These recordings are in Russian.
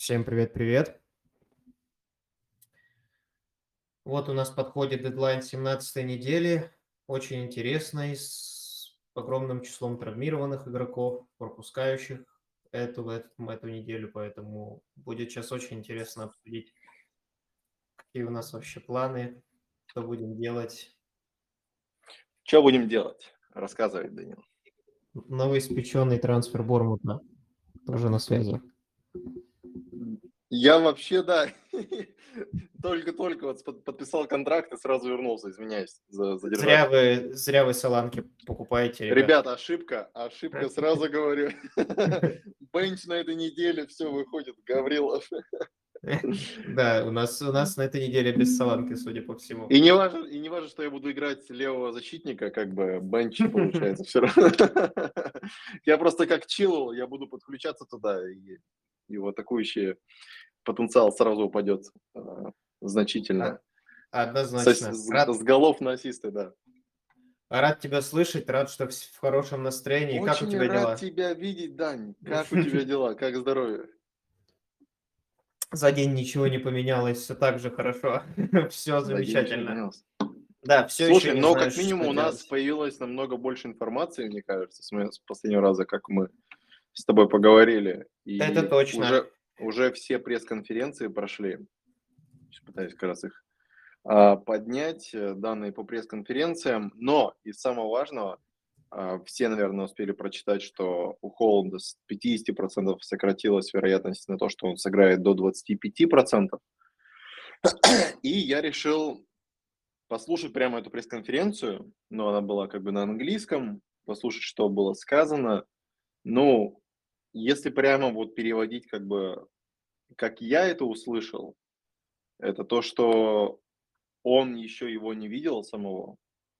Всем привет-привет. Вот у нас подходит дедлайн 17 недели, очень интересный, с огромным числом травмированных игроков, пропускающих эту, эту, эту неделю, поэтому будет сейчас очень интересно обсудить, какие у нас вообще планы, что будем делать. Что будем делать? Рассказывай, Данил. Новоиспеченный трансфер Бормута тоже на связи. Я вообще, да, только-только вот подписал контракт и сразу вернулся, извиняюсь за задержание. Зря вы, зря вы саланки покупаете. Ребят. Ребята, ошибка, ошибка, сразу говорю. Бенч на этой неделе, все, выходит, Гаврилов. Да, у нас, у нас на этой неделе без саланки, судя по всему. И не важно, и не важно, что я буду играть левого защитника, как бы бенч получается все равно. Я просто как чилл, я буду подключаться туда, и его атакующий потенциал сразу упадет а, значительно. Однозначно. С, рад... с голов на ассисты, да. Рад тебя слышать, рад, что в хорошем настроении. Очень как у тебя рад дела? тебя видеть, Дань. Как у тебя дела? Как здоровье? За день ничего не поменялось, все так же хорошо. все замечательно. Да, все Слушай, но знаешь, как минимум у нас появилось намного больше информации, мне кажется, с последнего раза, как мы с тобой поговорили. И Это точно. Уже, уже все пресс-конференции прошли. Сейчас пытаюсь как раз их а, поднять, э, данные по пресс-конференциям. Но из самого важного, а, все, наверное, успели прочитать, что у Холланда с 50% сократилась вероятность на то, что он сыграет до 25%. И я решил послушать прямо эту пресс-конференцию, но она была как бы на английском, послушать, что было сказано. Ну, если прямо вот переводить как бы, как я это услышал, это то, что он еще его не видел самого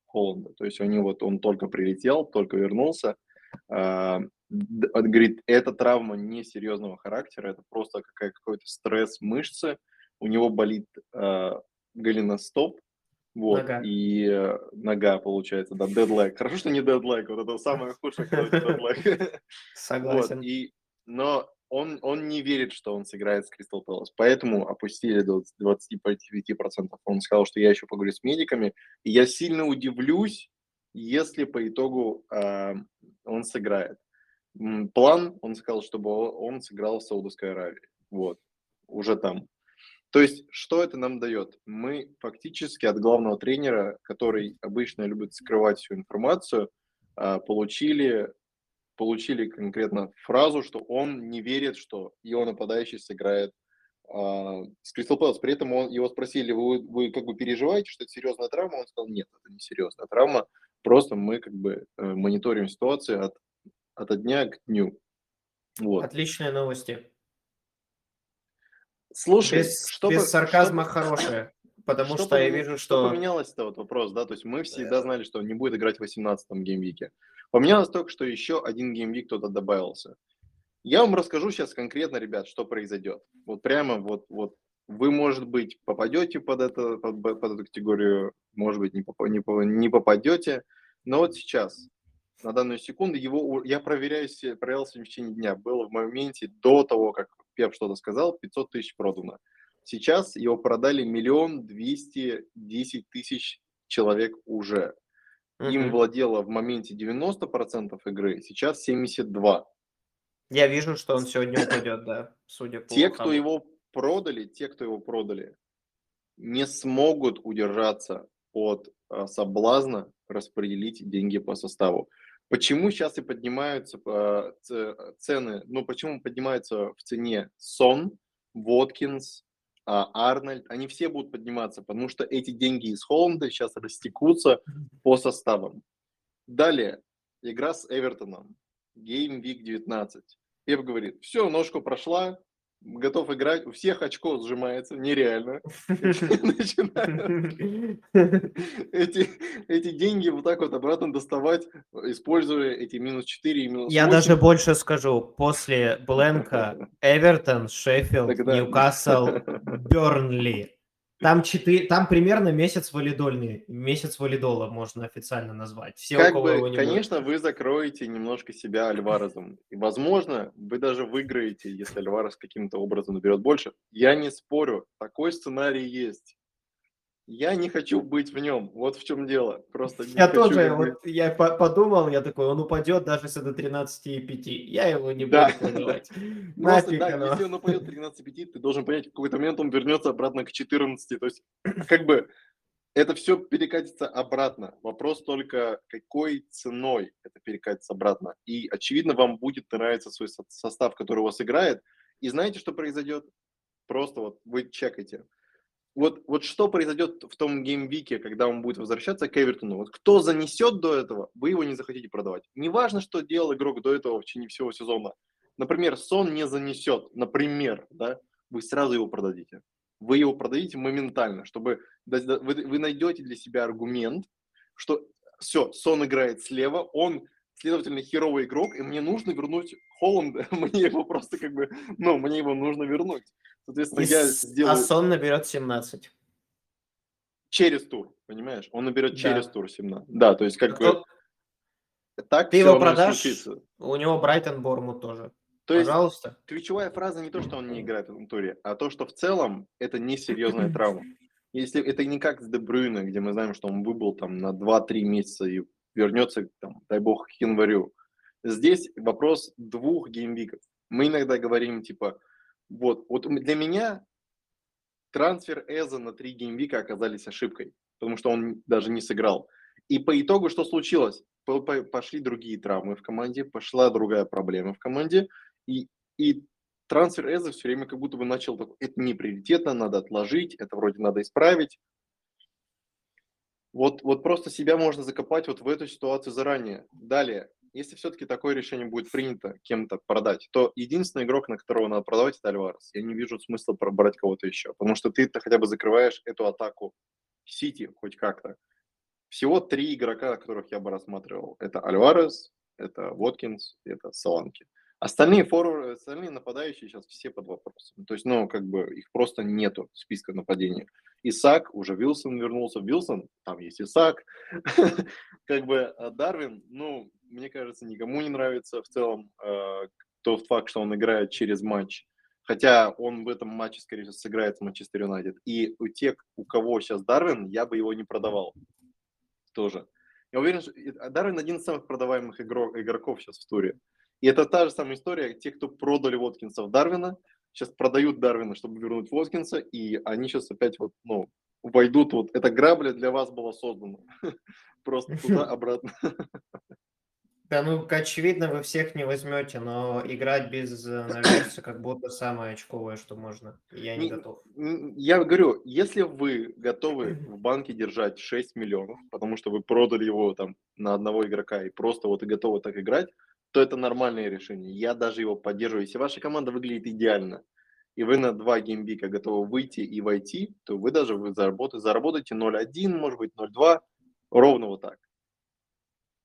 Холланда. То есть него вот он только прилетел, только вернулся. А, говорит, эта травма не серьезного характера, это просто какая, какой-то стресс мышцы. У него болит э, голеностоп, вот, нога. и э, нога, получается, да, дедлайк. Хорошо, что не дедлайк, вот это самое худшее, когда дедлайк. Согласен. Вот, и, но он, он не верит, что он сыграет с Кристал Пэлас, поэтому опустили до 25%. Он сказал, что я еще поговорю с медиками, и я сильно удивлюсь, если по итогу э, он сыграет. План, он сказал, чтобы он сыграл в Саудовской Аравии. Вот, уже там. То есть, что это нам дает? Мы фактически от главного тренера, который обычно любит скрывать всю информацию, а, получили, получили конкретно фразу, что он не верит, что его нападающий сыграет а, с Кристал Пэлас. При этом он, его спросили, вы, вы как бы переживаете, что это серьезная травма? Он сказал, нет, это не серьезная травма, просто мы как бы э, мониторим ситуацию от, от дня к дню. Вот. Отличные новости. Слушай, без, что без бы, сарказма что, хорошее. Потому что, что я вижу, что... Что поменялось-то вот вопрос, да? То есть мы всегда да. знали, что он не будет играть в 18-м gameweek е. Поменялось только, что еще один gameweek кто-то добавился. Я вам расскажу сейчас конкретно, ребят, что произойдет. Вот прямо вот, вот вы, может быть, попадете под, это, под, под эту категорию, может быть, не, поп, не, не попадете. Но вот сейчас, на данную секунду, его я проверяю, проверял в течение дня. Было в моменте до того, как Пеп что-то сказал, 500 тысяч продано. Сейчас его продали миллион двести десять тысяч человек уже. Им владело в моменте 90% игры, сейчас 72%. Я вижу, что он сегодня упадет, да, судя по... Те, кто его продали, те, кто его продали, не смогут удержаться от а, соблазна распределить деньги по составу. Почему сейчас и поднимаются а, цены, ну почему поднимаются в цене Сон, Воткинс, а, Арнольд, они все будут подниматься, потому что эти деньги из Холланда сейчас растекутся по составам. Далее, игра с Эвертоном, Game Week 19. Пеп говорит, все, ножку прошла, готов играть, у всех очко сжимается, нереально. Эти, эти деньги вот так вот обратно доставать, используя эти минус 4 и минус Я даже больше скажу, после Бленка Эвертон, Шеффилд, Ньюкасл, Бернли. Там, 4, там примерно месяц валидольный, месяц валидола можно официально назвать. Все, как у кого бы, его не конечно, будет. вы закроете немножко себя Альварезом. И, возможно, вы даже выиграете, если Альварес каким-то образом наберет больше. Я не спорю, такой сценарий есть. Я не хочу быть в нем. Вот в чем дело. Просто не Я тоже, вот я по- подумал, я такой, он упадет даже если до 13,5. Я его не Да. буду продавать. Просто, Нафиг да, оно. если он упадет 13,5, ты должен понять, в какой-то момент он вернется обратно к 14. То есть, как бы, это все перекатится обратно. Вопрос только, какой ценой это перекатится обратно. И, очевидно, вам будет нравиться свой со- состав, который у вас играет. И знаете, что произойдет? Просто вот вы чекайте. Вот, вот что произойдет в том геймвике, когда он будет возвращаться к Эвертону? Вот кто занесет до этого, вы его не захотите продавать. Неважно, что делал игрок до этого в течение всего сезона. Например, Сон не занесет, например, да, вы сразу его продадите. Вы его продадите моментально, чтобы вы, вы найдете для себя аргумент, что все, Сон играет слева, он, следовательно, херовый игрок, и мне нужно вернуть Холланда, мне его просто как бы, ну, мне его нужно вернуть. Соответственно, И я сделаю А сон наберет 17. через тур, понимаешь? Он наберет Да. через тур 17. Да, то есть как А бы так Ты его продашь? У него Брайтон Бормут тоже. То есть Пожалуйста. ключевая фраза не то, что он не играет в этом туре, а то, что в целом это не серьезная травма. Если это не как с Дебрюйне, где мы знаем, что он выбыл там на 2-3 месяца и вернется, там, дай бог, к январю. Здесь вопрос двух gameweek ов. Мы иногда говорим, типа, вот, вот для меня трансфер Эзе на три gameweek а оказались ошибкой, потому что он даже не сыграл. И по итогу что случилось? По- по- Пошли другие травмы в команде, пошла другая проблема в команде, и, и трансфер Эзе все время как будто бы начал, такой, это не приоритетно, надо отложить, это вроде надо исправить. Вот, вот просто себя можно закопать вот в эту ситуацию заранее. Далее, если все-таки такое решение будет принято кем-то продать, то единственный игрок, на которого надо продавать, это Альварес. Я не вижу смысла про- брать кого-то еще, потому что ты хотя бы закрываешь эту атаку Сити хоть как-то. Всего три игрока, которых я бы рассматривал. Это Альварес, это Воткинс, это Саланки. Остальные форварды, остальные нападающие сейчас все под вопросом. То есть, ну, как бы их просто нету списка нападения. Исаак, уже Вилсон вернулся. Вилсон, там есть Исаак. Как бы а Дарвин, ну, мне кажется, никому не нравится в целом э, тот факт, что он играет через матч. Хотя он в этом матче, скорее всего, сыграет с Манчестер Юнайтед. И у тех, у кого сейчас Дарвин, я бы его не продавал тоже. Я уверен, что а Дарвин один из самых продаваемых игрок, игроков сейчас в туре. И это та же самая история. Те, кто продали Воткинса в Дарвина, сейчас продают Дарвина, чтобы вернуть Воткинса, и они сейчас опять вот, ну, войдут. Вот эта грабля для вас была создана. Просто туда-обратно. Да, ну, очевидно, вы всех не возьмете, но играть без э, наверса как будто самое очковое, что можно. Я не Не- готов. Я говорю, если вы готовы в банке держать 6 миллионов, потому что вы продали его там на одного игрока и просто вот и готовы так играть, то это нормальное решение. Я даже его поддерживаю. Если ваша команда выглядит идеально, и вы на два геймбика готовы выйти и войти, то вы даже вы заработаете, заработаете 0.1, может быть 0.2, ровно вот так.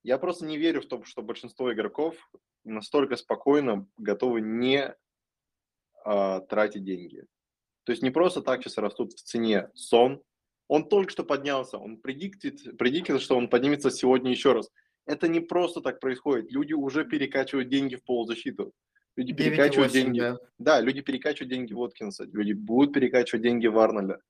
Я просто не верю в то, что большинство игроков настолько спокойно готовы не а, тратить деньги. То есть не просто так сейчас растут в цене сон. Он только что поднялся, он предиктит, предиктит, что он поднимется сегодня еще раз. Это не просто так происходит. Люди уже перекачивают деньги в полузащиту. Люди перекачивают 9,8, деньги. да. Да, люди перекачивают деньги в Воткинса, люди будут перекачивать деньги в Арнольда.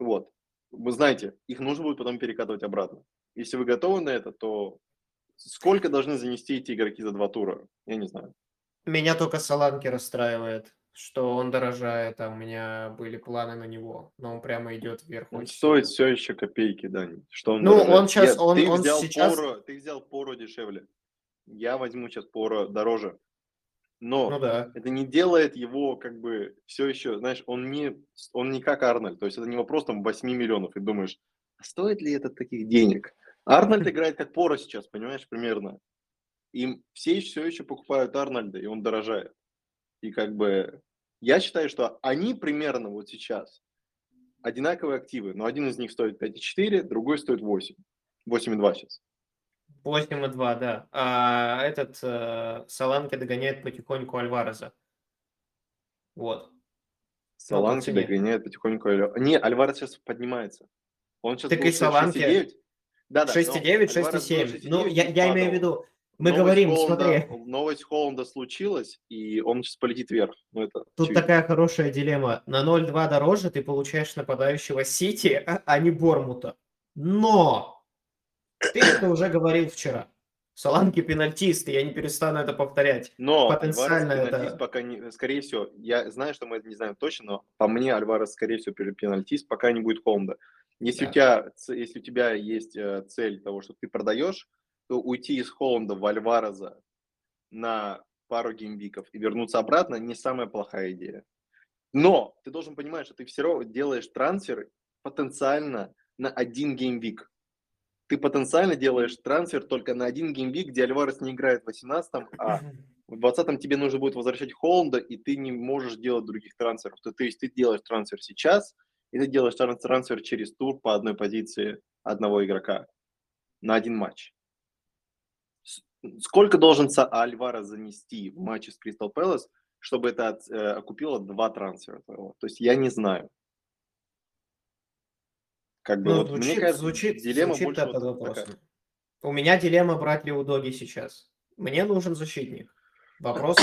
Вот. Вы знаете, их нужно будет потом перекатывать обратно. Если вы готовы на это, то сколько должны занести эти игроки за два тура? Я не знаю. Меня только Саланки расстраивает, что он дорожает, а у меня были планы на него, но он прямо идет вверх Он очень стоит все еще копейки, Дани. Что он Ну, дорожает? он щас- Нет, он- ты он взял сейчас- Поро, ты взял Поро дешевле. Я возьму сейчас Поро дороже. Но Ну да. это не делает его как бы все еще, знаешь, он не, он не как Арнольд. То есть это не вопрос там 8 миллионов. И думаешь, а стоит ли это таких денег? Арнольд играет как Поро сейчас, понимаешь, примерно. И все все еще покупают Арнольда, и он дорожает. И как бы я считаю, что они примерно вот сейчас одинаковые активы, но один из них стоит 5,4, другой стоит 8. 8,2 сейчас. 8,2, да. А этот э, Саланки догоняет потихоньку Альвареза. Вот. Саланки цене. догоняет потихоньку. Альва- Не, Альварес сейчас поднимается. Он сейчас Так и Саланки. 6,9. Да, да. 6,9, 6,7. Ну, я, я имею в виду, мы говорим, смотри, Новость Холланда случилась, и он сейчас полетит вверх. Ну, это тут очевидно. такая хорошая дилемма. На 0,2 дороже ты получаешь нападающего Сити, а а не Бормута. Но! Ты это уже говорил вчера. Саланки пенальтисты, я не перестану это повторять. Но потенциально Альварес это- пенальтист пока не, скорее всего, я знаю, что мы это не знаем точно, но по мне Альварес, скорее всего, пенальтист, пока не будет Холланда. Если, Да. у тебя, если у тебя есть э, цель того, что ты продаешь, то уйти из Холланда в Альвареза на пару gameweek ов и вернуться обратно не самая плохая идея. Но ты должен понимать, что ты все равно делаешь трансфер потенциально на один gameweek. Ты потенциально делаешь трансфер только на один gameweek, где Альварес не играет в 18-м, а в 20-м тебе нужно будет возвращать Холланда, и ты не можешь делать других трансферов. То, то есть ты делаешь трансфер сейчас, и ты делаешь тран- трансфер через тур по одной позиции одного игрока на один матч. Сколько должен Альвара занести в матче с Кристал Пэлас, чтобы это от- э, окупило два трансфера твоего? То есть я не знаю. Как бы Ну, вот звучит, мне кажется, звучит, дилемма звучит больше вот под такая. вопросом. У меня дилемма брать ли Удоги сейчас. Мне нужен защитник. Вопрос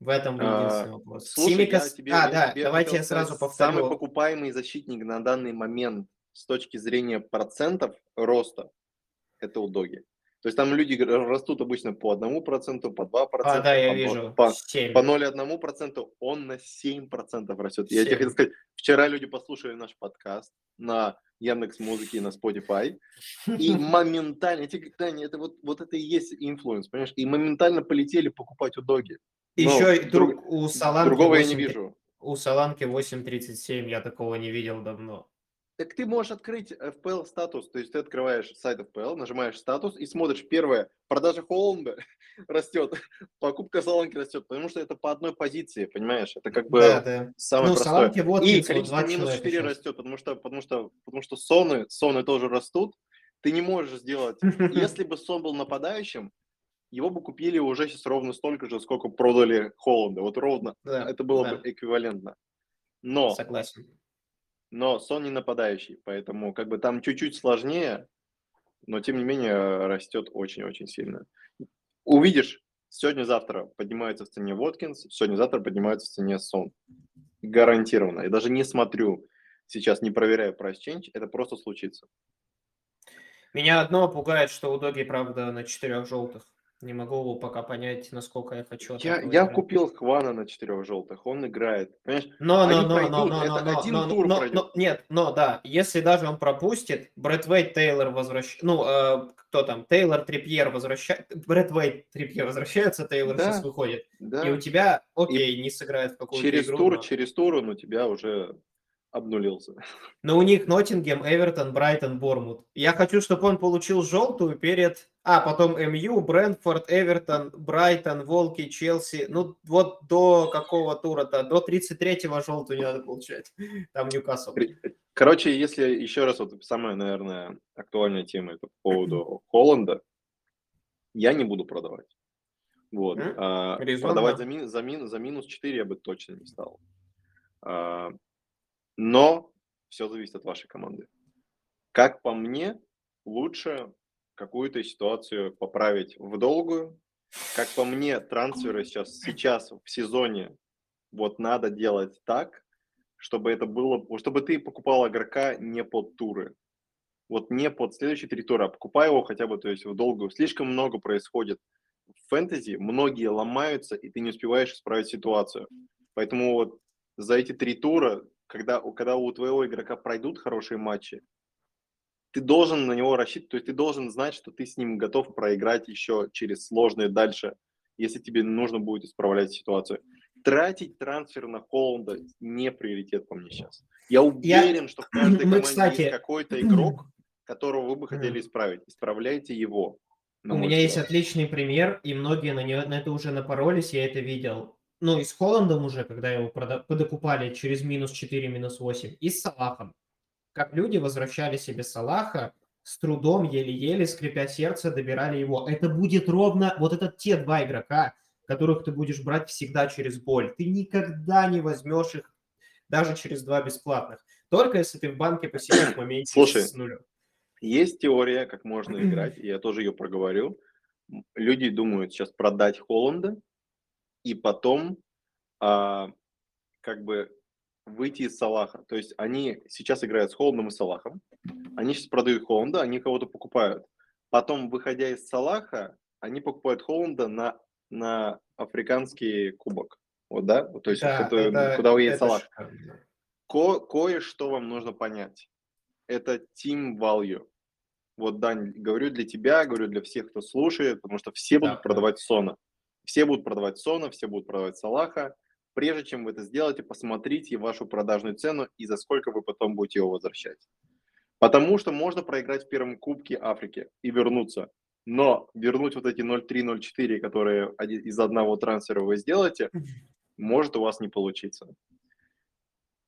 в том, в этом А, единственный вопрос. Слушай, я тебе- А, я да, тебе давайте я сразу сказать, Самый повторю. покупаемый защитник на данный момент с точки зрения процентов роста – это Удоги. То есть там люди растут обычно по 1%, по 2%, А, да, я по, вижу. по, Семь. по 0,1%, он на 7% растет. Я тебе хотел сказать, вчера люди послушали наш подкаст на Яндекс Музыке и на Spotify, и моментально, Таня, это вот, вот это и есть influence, понимаешь, и моментально полетели покупать Удоги. Еще и друг- друг, у Саланки Другого я не 8 вижу. У Саланки 8.37, я такого не видел давно. Так ты можешь открыть FPL статус, то есть ты открываешь сайт FPL, нажимаешь статус и смотришь, первое, продажа Холланда растет, покупка Саланки растет, потому что это по одной позиции, понимаешь? Это как бы Да, да. самое Ну, простое. Саланки, И вот количество два минус человека 4 сейчас. растет, потому что, потому что, потому что соны, соны тоже растут. Ты не можешь сделать. Если бы сон был нападающим, его бы купили уже сейчас ровно столько же, сколько продали Холланда. Вот ровно. Да, Это было да. бы эквивалентно. Но Согласен. но Сон не нападающий, поэтому как бы там чуть-чуть сложнее, но тем не менее растет очень-очень сильно. Увидишь, сегодня-завтра поднимается в цене Воткинс, сегодня-завтра поднимается в цене Сон. Гарантированно. Я даже не смотрю, сейчас не проверяю price change, это просто случится. Меня одно пугает, что у Доги, правда, на четырех желтых. Не могу пока понять, насколько я хочу Я, я купил Хвана на четырех желтых, он играет. Понимаешь, Но, но, Они но, пройдут, но, но, это но, один но, тур но, пройдет. но- нет, но да, если даже он пропустит, Брэд Вейт, Тейлор возвращается, ну, э, кто там, Тейлор, Трипьер возвращается, Брэд Вейт, Трипьер возвращается, Тейлор Да, сейчас выходит, да, и у тебя, окей, не сыграет в какую-то через игру, тур, но- через тур он у тебя уже обнулился. Но у них Ноттингем, Эвертон, Брайтон, Бормут. Я хочу, чтобы он получил желтую перед... А, потом МЮ, Брентфорд, Эвертон, Брайтон, Волки, Челси. Ну, вот до какого тура-то? До 33-го желтую не надо получать. Там Ньюкасл. Короче, если еще раз, вот самая, наверное, актуальная тема это по поводу Холланда, я не буду продавать. Вот. А, Резонно. продавать за, мин- за, мин- за минус 4 я бы точно не стал. А, но все зависит от вашей команды. Как по мне, лучше какую-то ситуацию поправить в долгую. Как по мне, трансферы сейчас, сейчас в сезоне вот надо делать так, чтобы это было, чтобы ты покупал игрока не под туры. Вот не под следующие три тура, а покупай его хотя бы, то есть в долгую. Слишком много происходит в фэнтези, многие ломаются, и ты не успеваешь исправить ситуацию. Поэтому вот за эти три тура, когда, у- когда у твоего игрока пройдут хорошие матчи, ты должен на него рассчитывать, то есть ты должен знать, что ты с ним готов проиграть еще через сложные дальше, если тебе нужно будет исправлять ситуацию. Тратить трансфер на Холланда не приоритет по мне сейчас. Я уверен, что в каждой Мы, команде кстати, есть какой-то игрок, которого вы бы хотели исправить. Исправляйте его. У меня есть отличный пример, и многие на, неё- на это уже напоролись, я это видел. Ну, и с Холландом уже, когда его подокупали через минус 4, минус 8, и с Салахом. Как люди возвращали себе Салаха, с трудом, еле-еле, скрипя сердце, добирали его. Это будет ровно, вот это те два игрока, которых ты будешь брать всегда через боль. Ты никогда не возьмешь их даже через два бесплатных. Только если ты в банке посидишь в моменте Слушай, с нулем. Есть теория, как можно играть, и я тоже ее проговорю. Люди думают сейчас продать Холланда и потом а, как бы выйти из Салаха. То есть они сейчас играют с Холландом и Салахом. Они сейчас продают Холланда, они кого-то покупают. Потом, выходя из Салаха, они покупают Холланда на, на африканский кубок. Вот, да? То есть, Да, это, это, куда уедет это Салах. Ко- кое-что вам нужно понять. Это team value. Вот, Дань, говорю для тебя, говорю для всех, кто слушает, потому что все Да, будут да. продавать Сона. Все будут продавать Сона, все будут продавать Салаха. Прежде чем вы это сделаете, посмотрите вашу продажную цену и за сколько вы потом будете его возвращать. Потому что можно проиграть в первом кубке Африки и вернуться. Но вернуть вот эти 0,3-0,4, которые из одного трансфера вы сделаете, может у вас не получиться.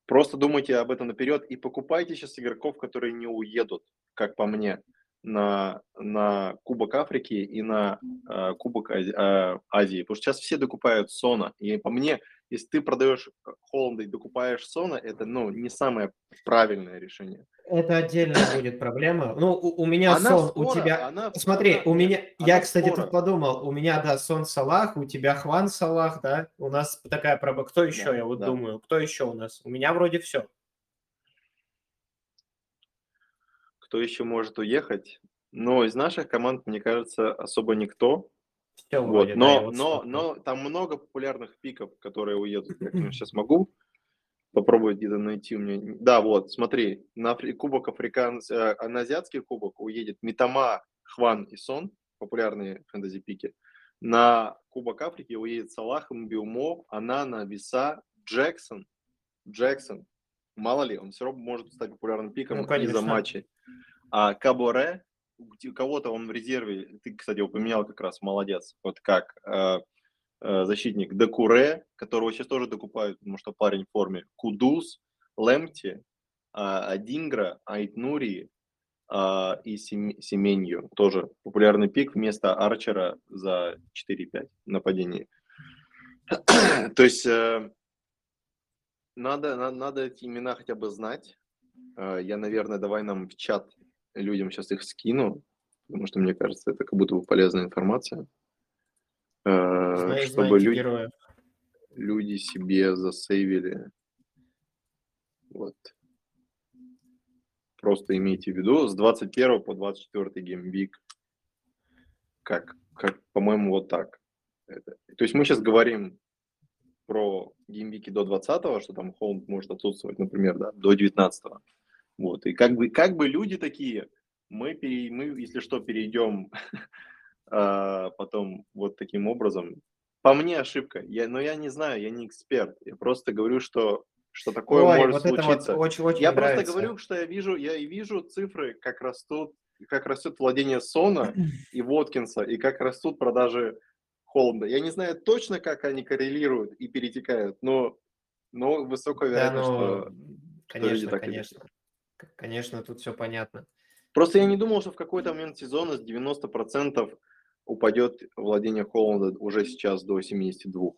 Просто думайте об этом наперед и покупайте сейчас игроков, которые не уедут, как по мне, на, на Кубок Африки и на э, Кубок Ази- э, Азии. Потому что сейчас все докупают Сона. И по мне, если ты продаешь Холланда и докупаешь Сона, это ну, не самое правильное решение. Это отдельная будет проблема. Ну, у, у меня Она сон, у скоро, тебя... она- Смотри, она- у меня... нет, Я, она кстати, скоро. тут подумал. У меня, да, сон Салах, у тебя Хван Салах, да? У нас такая проблема. Кто еще, Да, я вот да. думаю? Кто еще у нас? У меня вроде все. Кто еще может уехать? Но из наших команд, мне кажется, особо никто. Все Вот, да, но, я вот но, но там много популярных пиков, которые уедут. Я сейчас могу попробовать где-то найти у меня. Да, вот, смотри, на Кубок Африканс, э, на Азиатский Кубок уедет Митама, Хван и Сон, популярные фэнтези-пики. На Кубок Африки уедет Салах, Мбиумо, Анана, Виса, Джексон. Джексон. Мало ли, он все равно может стать популярным пиком Ну, из-за конечно. матчей. А Каборе, у кого-то он в резерве, ты, кстати, упоминал как раз, молодец, вот как э, э, защитник Декуре, которого сейчас тоже докупают, потому что парень в форме, Кудус, Лемти, а, Адингра, Айтнури а, и Сем- Семенью, тоже популярный пик вместо Арчера за 4-5 нападений. То есть э, надо, на- надо эти имена хотя бы знать. Э, Я, наверное, давай нам в чат людям сейчас их скину, потому что мне кажется, это как будто бы полезная информация. Э, Зна- Чтобы люди, героев. люди себе засейвили. Вот. Просто имейте в виду, с 21 по 24 геймвик. Как, как по-моему, вот так. Это. То есть мы сейчас говорим про геймвики до 20 что там Холмс может отсутствовать, например, да, до 19 Вот. И как бы, как бы люди такие, мы, пере- мы если что, перейдем а, потом вот таким образом. По мне ошибка, я, но я не знаю, я не эксперт. Я просто говорю, что, что такое Ой, может вот это вот случиться. очень, очень Я нравится. просто говорю, что я вижу, я и вижу цифры, как растут, как растет владение Сона и Воткинса, и как растут продажи Холланда. Я не знаю точно, как они коррелируют и перетекают, но, но высокая Да, вероятность, ну, что... конечно, люди так конечно. К- Конечно, тут все понятно. Просто я не думал, что в какой-то момент сезона с 90% упадет владение Холланда уже сейчас до 72.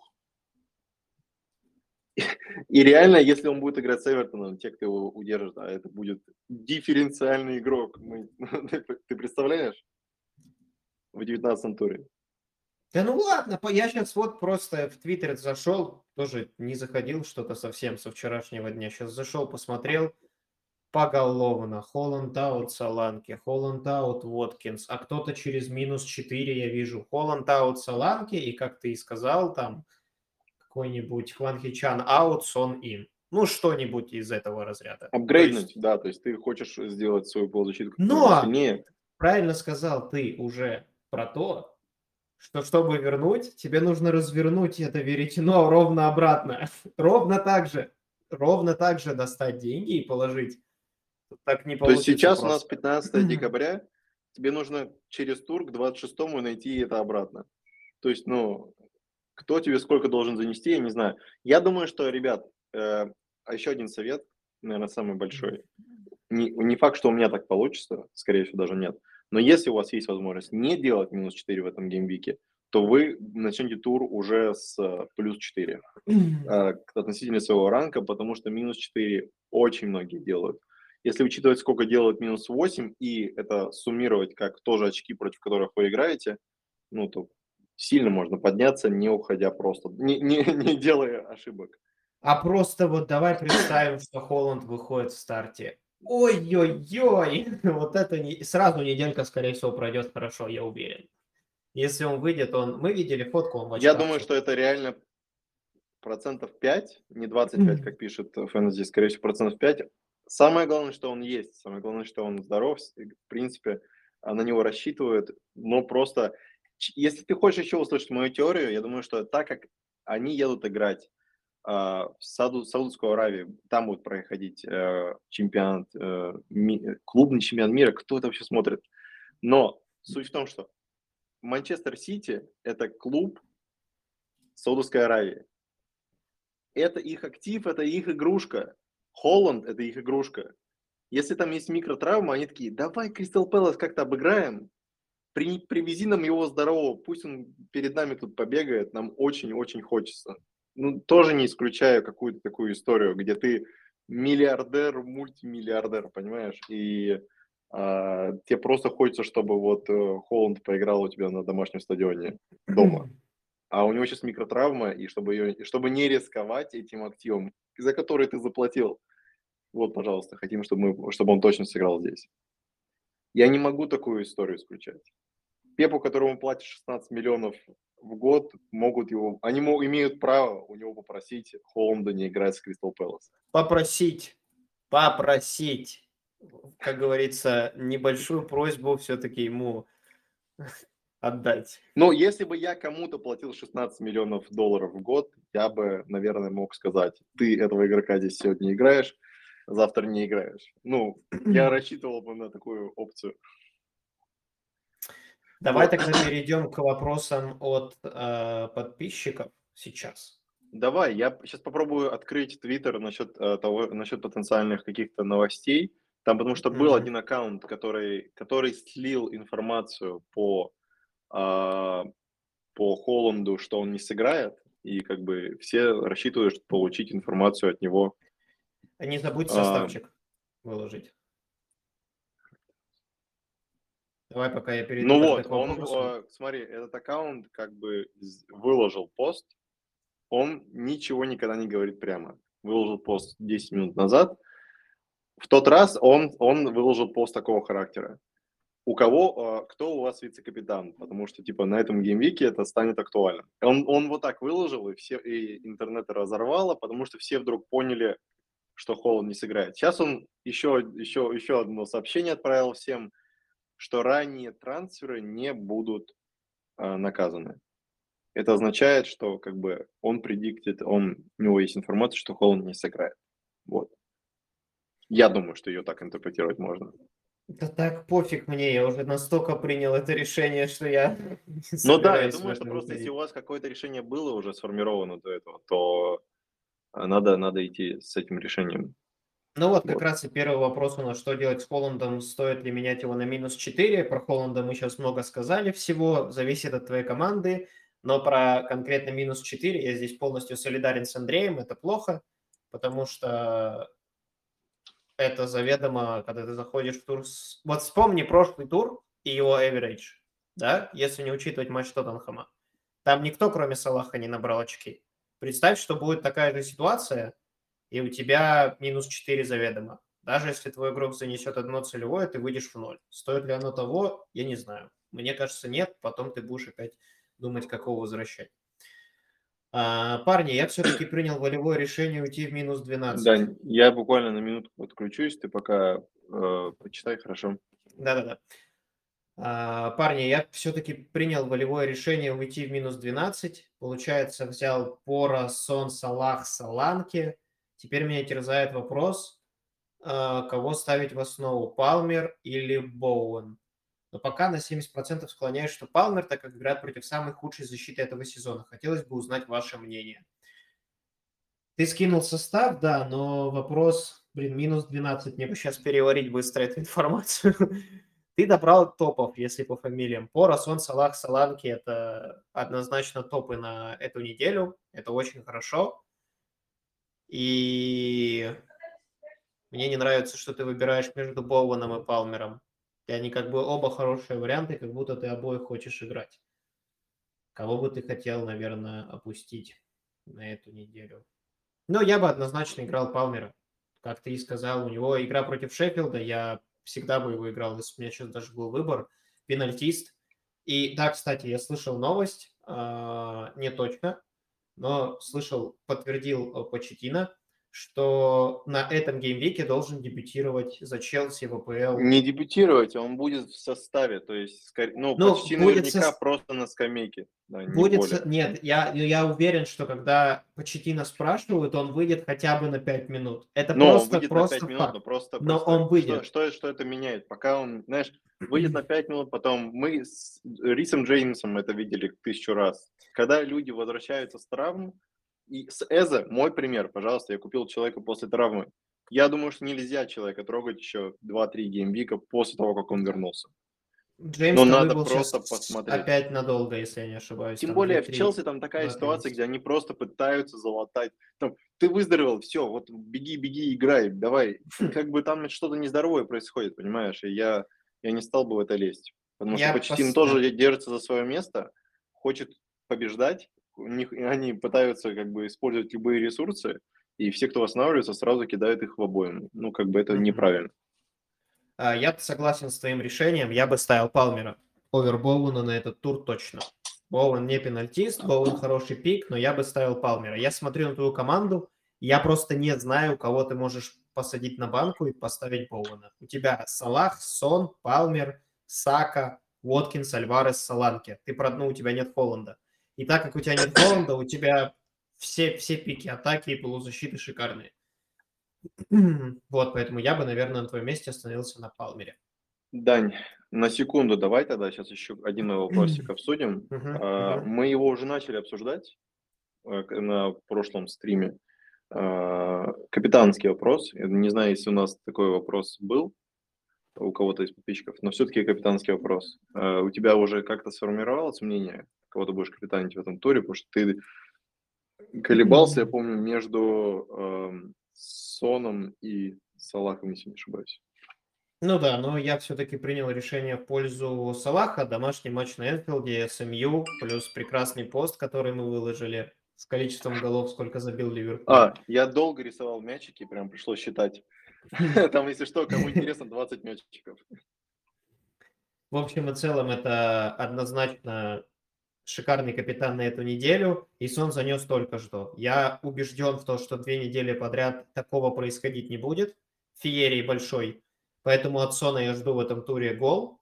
И реально, если он будет играть с Эвертоном, те, кто его удержит, а это будет дифференциальный игрок. Мы- ты, ты представляешь? В 19 туре. Да ну ладно, я сейчас вот просто в Твиттер зашел, тоже не заходил что-то совсем со вчерашнего дня. Сейчас зашел, посмотрел поголовно. Холланд out Саланки, Холланд out Воткинс, а кто-то через минус 4 я вижу. Холланд out Саланки, и как ты и сказал, там какой-нибудь Хван Хичан out, Сон in. Ну, что-нибудь из этого разряда. Апгрейднуть, есть, да, то есть ты хочешь сделать свою полузащиту Но! сильнее. правильно сказал ты уже про то, что чтобы вернуть, тебе нужно развернуть это веретено ровно обратно. Ровно так же. Ровно так же достать деньги и положить. Так не То есть получится сейчас у нас просто. 15 декабря, тебе нужно через тур к 26-му найти это обратно. То есть, ну, кто тебе сколько должен занести, я не знаю. Я думаю, что, ребят, э, а еще один совет, наверное, самый большой. Не, не факт, что у меня так получится, скорее всего, даже нет. Но если у вас есть возможность не делать минус 4 в этом геймвике, то вы начнете тур уже с э, плюс 4 э, относительно своего ранка, потому что минус 4 очень многие делают. Если учитывать, сколько делают минус 8, и это суммировать как тоже очки, против которых вы играете, ну, то сильно можно подняться, не уходя просто, не, не, не делая ошибок. А просто вот давай представим, что Холланд выходит в старте. Ой-ой-ой, вот это не... сразу неделька, скорее всего, пройдет хорошо, я уверен. Если он выйдет, он... Мы видели фотку, он в Я думаю, что это реально процентов 5, не 25, как пишет Фэнтези, скорее всего, процентов 5. Самое главное, что он есть, самое главное, что он здоров, в принципе, а на него рассчитывают, но просто, если ты хочешь еще услышать мою теорию, я думаю, что так как они едут играть а, в Сауд, Саудовскую Аравию, там будет проходить э, чемпионат, э, ми, клубный чемпионат мира, кто это вообще смотрит. Но суть в том, что Манчестер Сити – это клуб Саудовской Аравии. Это их актив, это их игрушка. Холланд – это их игрушка. Если там есть микротравма, они такие, давай Кристал Пэлас как-то обыграем, при, привези нам его здорового, пусть он перед нами тут побегает, нам очень-очень хочется. Ну, тоже не исключаю какую-то такую историю, где ты миллиардер, мультимиллиардер, понимаешь, и а, тебе просто хочется, чтобы вот э, Холланд поиграл у тебя на домашнем стадионе дома. А у него сейчас микротравма, и чтобы, ее, чтобы не рисковать этим активом, за который ты заплатил, вот, пожалуйста, хотим, чтобы, мы, чтобы он точно сыграл здесь. Я не могу такую историю исключать. Пепу, которому платишь 16 миллионов в год, могут его, они могут, имеют право у него попросить Холланда не играть с Кристал Пэлас. Попросить, попросить как говорится, небольшую просьбу все-таки ему отдать. Ну, если бы я кому-то платил 16 миллионов долларов в год, я бы, наверное, мог сказать, ты этого игрока здесь сегодня играешь, завтра не играешь. Ну, я рассчитывал бы на такую опцию. Давай вот. тогда перейдем к вопросам от э, подписчиков сейчас. Давай, я сейчас попробую открыть Твиттер насчет э, того, насчет потенциальных каких-то новостей. Там потому что был mm-hmm. один аккаунт, который, который слил информацию по, э, по Холланду, что он не сыграет, и как бы все рассчитывают получить информацию от него. А не забудь составчик а, выложить. Давай, пока я перейду. Ну вот, он, э, смотри, этот аккаунт как бы выложил пост, он ничего никогда не говорит прямо. Выложил пост 10 минут назад, в тот раз он, он выложил пост такого характера. У кого, э, кто у вас вице-капитан? Потому что, типа, на этом геймвике это станет актуально. Он, он вот так выложил, и все, и интернет разорвало, потому что все вдруг поняли, что Холланд не сыграет. Сейчас он еще, еще, еще одно сообщение отправил всем, что ранние трансферы не будут э, наказаны. Это означает, что как бы он предиктит, он, у него есть информация, что Холланд не сыграет. Вот. Я думаю, что ее так интерпретировать можно. Да так пофиг мне, я уже настолько принял это решение, что я... Ну да, я думаю, что просто если у вас какое-то решение было уже сформировано до этого, то а, надо, надо идти с этим решением. Ну вот, как вот. раз и первый вопрос у нас, что делать с Холландом, стоит ли менять его на минус 4. Про Холланда мы сейчас много сказали всего, зависит от твоей команды, но про конкретно минус 4 я здесь полностью солидарен с Андреем, это плохо, потому что это заведомо, когда ты заходишь в тур. С... Вот вспомни прошлый тур и его average, да, если не учитывать матч Тоттенхэма. Там никто, кроме Салаха, не набрал очки. Представь, что будет такая же ситуация, и у тебя минус 4 заведомо. Даже если твой игрок занесет одно целевое, ты выйдешь в ноль. Стоит ли оно того, я не знаю. Мне кажется, нет. Потом ты будешь опять думать, какого возвращать. А, парни, я все-таки принял волевое решение уйти в минус 12. Да, я буквально на минутку подключусь, ты пока э, почитай, хорошо. Да-да-да. А, парни, я все-таки принял волевое решение уйти в минус 12. Получается, взял Пора, Сон, Салах, Саланки. Теперь меня терзает вопрос, э, кого ставить в основу, Палмер или Боуэн. Но пока на 70% склоняюсь, что Палмер, так как играет против самой худшей защиты этого сезона. Хотелось бы узнать ваше мнение. Ты скинул состав, да, но вопрос, блин, минус 12, мне бы сейчас переварить быстро эту информацию. ты добрал топов, если по фамилиям. Пора, Сон, Салах, Саланки – это однозначно топы на эту неделю. Это очень хорошо. И мне не нравится, что ты выбираешь между Боуэном и Палмером. И они как бы оба хорошие варианты, как будто ты обоих хочешь играть. Кого бы ты хотел, наверное, опустить на эту неделю? Ну, я бы однозначно играл Палмера. Как ты и сказал, у него игра против Шеффилда, я всегда бы его играл, если у меня сейчас даже был выбор. Пенальтист. И да, кстати, я слышал новость, э, не точно, но слышал, подтвердил э, Почетина, что на этом геймвике должен дебютировать за Челси в АПЛ. Не дебютировать, он будет в составе, то есть, ну, ну почти будет наверняка со... просто на скамейке. Да, не будет, более. нет, я, я уверен, что когда Почетина спрашивают, он выйдет хотя бы на 5 минут. Это но просто, он выйдет просто на 5 минут, но просто, но просто он выйдет. Что, что, что это меняет? Пока он, знаешь, выйдет на 5 минут, потом мы с Рисом Джеймсом это видели тысячу раз. Когда люди возвращаются с травм, и с Эза, мой пример, пожалуйста, я купил человека после травмы. Я думаю, что нельзя человека трогать еще 2-3 геймвика после того, как он вернулся. Джеймс Но надо просто посмотреть. Опять надолго, если я не ошибаюсь. Тем более 3, в Челси там такая 2, ситуация, где они просто пытаются залатать. Там, ты выздоровел, все, вот беги, беги, играй, давай. Как бы там что-то нездоровое происходит, понимаешь? И я, я не стал бы в это лезть. Потому я что почти пос... тоже держится за свое место, хочет побеждать, них, они пытаются как бы использовать любые ресурсы, и все, кто восстанавливается, сразу кидают их в обоим. Ну, как бы это неправильно. А, я согласен с твоим решением. Я бы ставил Палмера овер Боуна на этот тур точно. Боуэн не пенальтист, Боуэн хороший пик, но я бы ставил Палмера. Я смотрю на твою команду, я просто не знаю, кого ты можешь посадить на банку и поставить Боуэна. У тебя Салах, Сон, Палмер, Сака, Уоткинс, Альварес, Саланки. Ты про одну, у тебя нет Холланда. И так как у тебя нет Холланда, у тебя все, все пики атаки и полузащиты шикарные. Вот, поэтому я бы, наверное, на твоем месте остановился на Палмере. Дань, на секунду давай тогда сейчас еще один вопросик обсудим. Uh-huh, Мы его уже начали обсуждать э, на прошлом стриме. А, капитанский вопрос. Не знаю, если у нас такой вопрос был у кого-то из подписчиков, но все-таки капитанский вопрос. А, у тебя уже как-то сформировалось мнение кого ты будешь капитанить в этом туре, потому что ты колебался, я помню, между э, Соном и Салахом, если не ошибаюсь. Ну да, но я все-таки принял решение в пользу Салаха. Домашний матч на Энфилде, СМЮ, плюс прекрасный пост, который мы выложили с количеством голов, сколько забил Ливерпуль. А, я долго рисовал мячики, прям пришлось считать. Там, если что, кому интересно, 20 мячиков. В общем и целом, это однозначно шикарный капитан на эту неделю, и сон занес только что. Я убежден в том, что две недели подряд такого происходить не будет. Феерий большой. Поэтому от Сона я жду в этом туре гол.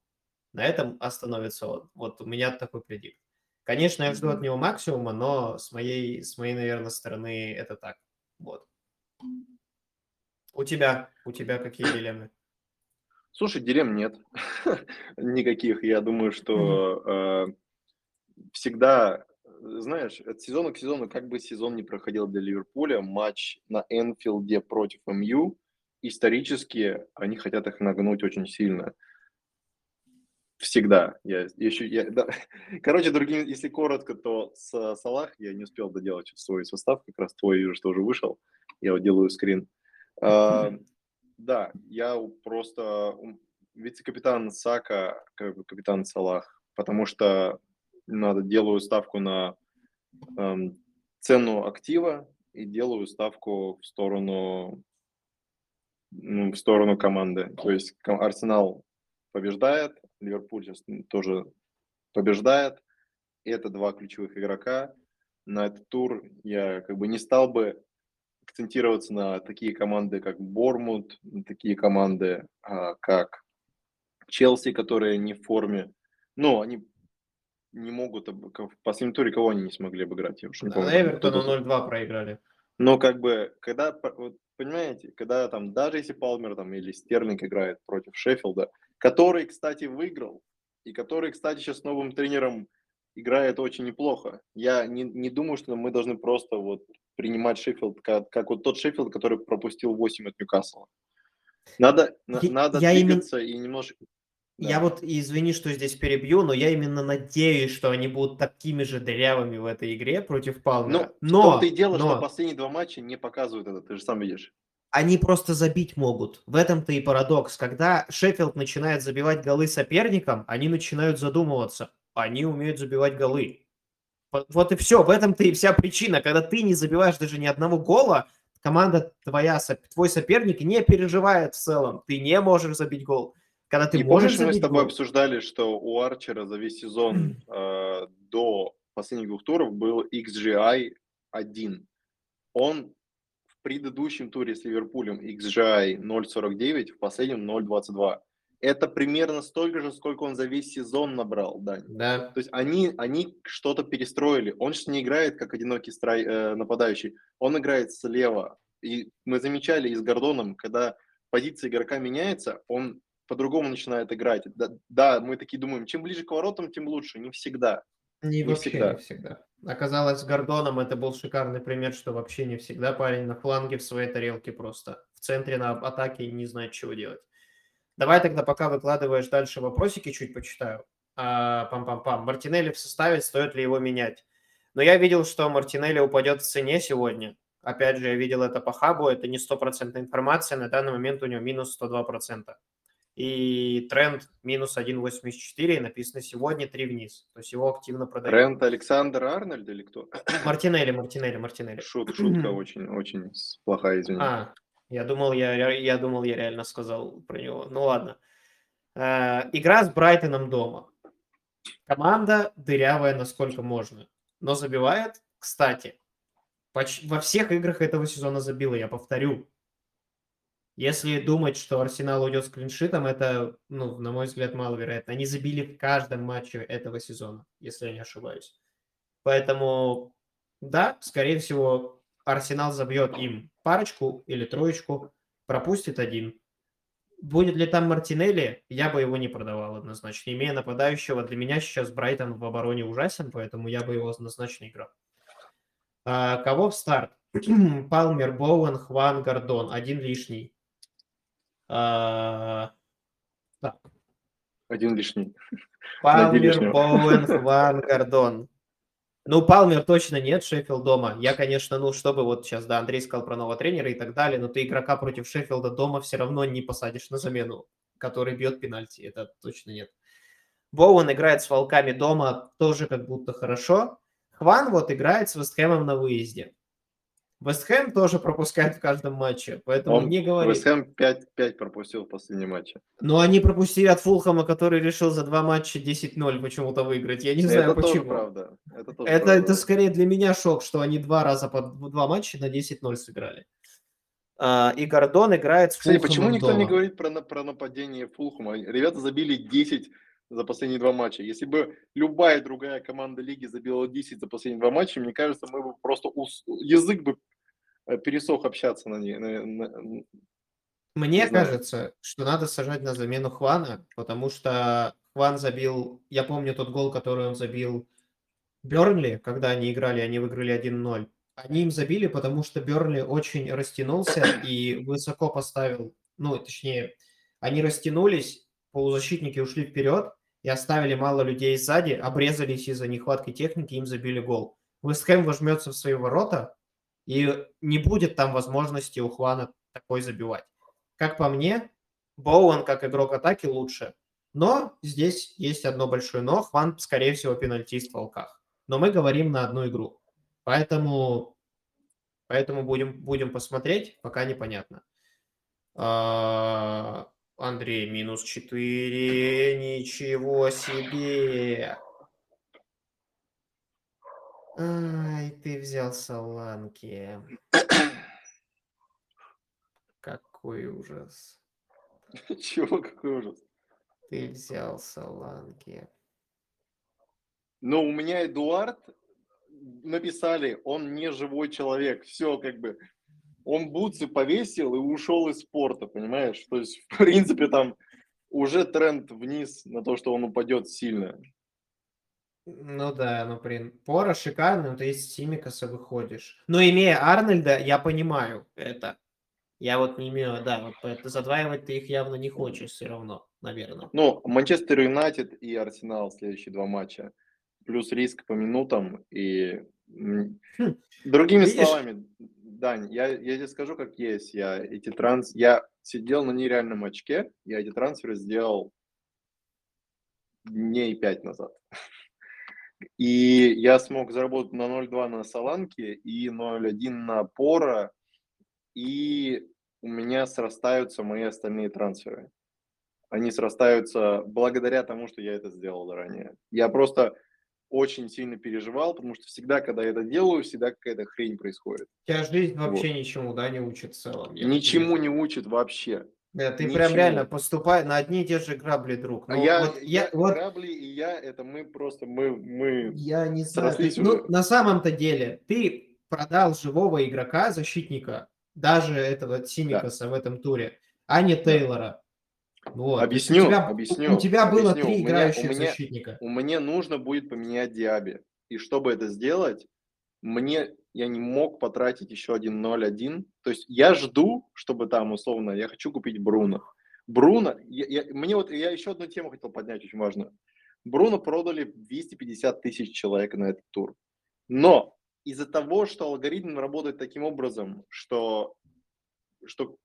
На этом остановится он. Вот у меня такой предикт. Конечно, я жду от него максимума, но с моей, с моей, наверное, стороны это так. Вот. У тебя, у тебя какие дилеммы? Слушай, дилемм нет. Никаких. Я думаю, что всегда, знаешь, от сезона к сезону, как бы сезон не проходил для Ливерпуля, матч на Энфилде против МЮ, исторически они хотят их нагнуть очень сильно. Всегда. Я еще, я, да. Короче, другим, если коротко, то с Салах я не успел доделать свой состав, как раз твой вижу, что уже вышел. Я вот делаю скрин. А, да, я просто вице-капитан Сака, капитан Салах, потому что надо делаю ставку на эм, цену актива и делаю ставку в сторону ну, в сторону команды. То есть Арсенал побеждает, Ливерпуль сейчас тоже побеждает. Это два ключевых игрока. На этот тур я как бы не стал бы акцентироваться на такие команды, как Бормут, такие команды, а, как Челси, которые не в форме. Ну, они не могут, в последнем туре кого они не смогли обыграть, я уж не да, помню. Эвертону 0-2 проиграли. Но как бы, когда, вот, понимаете, когда там, даже если Палмер там или Стерлинг играет против Шеффилда, который, кстати, выиграл, и который, кстати, сейчас с новым тренером играет очень неплохо. Я не, не думаю, что мы должны просто вот принимать Шеффилд, как, как вот тот Шеффилд, который пропустил 8 от Ньюкасла. Надо, я, надо я двигаться именно... и немножко Я вот, извини, что здесь перебью, но я именно надеюсь, что они будут такими же дырявыми в этой игре против Палмера. Ну, но, том-то и дело, но что последние два матча не показывают это, ты же сам видишь. они просто забить могут. В этом-то и парадокс. Когда Шеффилд начинает забивать голы соперникам, они начинают задумываться. Они умеют забивать голы. Вот и все. В этом-то и вся причина. Когда ты не забиваешь даже ни одного гола, команда твоя, твой соперник не переживает в целом. Ты не можешь забить гол. Когда ты И можешь помнишь, мы с тобой гол, обсуждали, что у Арчера за весь сезон э, до последних двух туров был XGI 1. Он в предыдущем туре с Ливерпулем XGI 0.49, в последнем 0.22. Это примерно столько же, сколько он за весь сезон набрал, Дань. Да. То есть они, они что-то перестроили. Он же не играет как одинокий страй, э, нападающий. Он играет слева. И мы замечали и с Гордоном, когда позиция игрока меняется, он по-другому начинает играть. Да, да, мы такие думаем, чем ближе к воротам, тем лучше. Не всегда. Не, Не вообще всегда. не всегда. Оказалось, с Гордоном это был шикарный пример, что вообще не всегда парень на фланге в своей тарелке просто. В центре на атаке не знает, чего делать. Давай тогда, пока выкладываешь дальше вопросики, чуть почитаю. А, Пам-пам-пам. Мартинелли в составе, стоит ли его менять? Но я видел, что Мартинелли упадет в цене сегодня. Опять же, я видел это по хабу, это не стопроцентная информация, на данный момент у него минус 102%. И тренд минус 1,84, и написано сегодня 3 вниз. То есть его активно продают. Трент Александр Арнольд или кто? Мартинелли, Мартинелли, Мартинелли. Шут, шутка очень, очень плохая, извини. А, я думал, я, я думал, я реально сказал про него. Ну ладно. Э, Игра с Брайтоном дома. Команда дырявая насколько можно, но забивает, кстати, поч- во всех играх этого сезона забила, я повторю. Если думать, что Арсенал уйдет с клиншитом, это, ну, на мой взгляд, маловероятно. Они забили в каждом матче этого сезона, если я не ошибаюсь. Поэтому, да, скорее всего, Арсенал забьет им парочку или троечку, пропустит один. Будет ли там Мартинелли, я бы его не продавал однозначно. Имея нападающего, для меня сейчас Брайтон в обороне ужасен, поэтому я бы его однозначно играл. А, кого в старт? Палмер, Боуэн, Хван, Гордон. Один лишний. А, так. Один лишний. Палмер. Боуэн, Хван, Гордон. Ну, Палмер точно нет, Шеффилд дома. Я, конечно, ну, чтобы вот сейчас, да, Андрей сказал про нового тренера и так далее, но ты игрока против Шеффилда дома все равно не посадишь на замену, который бьет пенальти. Это точно нет. Боуэн играет с Волками дома тоже как будто хорошо. Хван вот играет с Вестхэмом на выезде. Вестхэм тоже пропускает в каждом матче, поэтому Он не говори. Вест Хэм 5-5 пропустил в последнем матче. Но они пропустили от Фулхама, который решил за два матча 10-0 почему-то выиграть. Я не знаю, это тоже почему. правда. Это, тоже Это, правда. это скорее для меня шок, что они два раза по два матча на 10-0 сыграли. А, и Гордон играет с Кстати, Фулхэмом почему никто не дома. говорит про, про нападение Фулхама? Ребята забили 10 за последние два матча. Если бы любая другая команда лиги забила 10 за последние два матча, мне кажется, мы бы просто ус- язык бы э, пересох общаться на ней. на- на- Мне Не знаю. кажется, что надо сажать на замену Хвана, потому что Хван забил, я помню тот гол, который он забил Бернли, когда они играли, они выиграли 1-0. Они им забили, потому что Бернли очень растянулся и высоко поставил, ну, точнее, они растянулись, полузащитники ушли вперед и оставили мало людей сзади, обрезались из-за нехватки техники, им забили гол. Вестхэм вожмется в свои ворота, и не будет там возможности у Хвана такой забивать. Как по мне, Боуэн как игрок атаки лучше. Но здесь есть одно большое но. Хван, скорее всего, пенальтист в волках. Но мы говорим на одну игру. Поэтому, поэтому будем, будем посмотреть, пока непонятно. Андрей, минус 4. Ничего себе. Ай, ты взял Саланки. Какой ужас. Чего, какой ужас. Ты взял Саланки. Но у меня Эдуард написали, он не живой человек. Все, как бы, он бутсы повесил и ушел из спорта, понимаешь? То есть, в принципе, там уже тренд вниз на то, что он упадет сильно. Ну да, ну блин, Пора шикарный, но ты из Симикаса выходишь. Но имея Арнольда, я понимаю это. Я вот не имею, да, вот это задваивать ты их явно не хочешь все равно. наверное. Ну, Манчестер Юнайтед и Арсенал следующие два матча. Плюс риск по минутам и... Хм, Другими видишь? словами, Дань, я, я тебе скажу, как есть. Я эти транс... Я сидел на нереальном очке, я эти трансферы сделал дней пять назад. И я смог заработать на 0.2 на Соланке и 0.1 на Пора, и у меня срастаются мои остальные трансферы. Они срастаются благодаря тому, что я это сделал заранее. Я просто очень сильно переживал, потому что всегда, когда я это делаю, всегда какая-то хрень происходит. Тебя жизнь Вот. вообще ничему, да, не учит в целом. я Ничему не учит вообще. Да, ты ничему. прям реально поступай на одни и те же грабли, друг. А Ну, я, вот я, я, вот грабли и я, это мы просто, мы, мы... Я не знаю. Ну, на самом-то деле, ты продал живого игрока, защитника, даже этого Симикаса в этом туре, а не Тейлора. Вот. Объясню, у тебя, объясню, У тебя было объясню. три У меня- играющих у меня- защитника. Мне нужно будет поменять Диаби. И чтобы это сделать, мне я не мог потратить еще один 0-1. То есть я жду, чтобы там условно, я хочу купить Бруно. Бруно, я, я- мне вот, я еще одну тему хотел поднять, очень важную. Бруно продали 250 тысяч человек на этот тур. Но из-за того, что алгоритм работает таким образом, что, что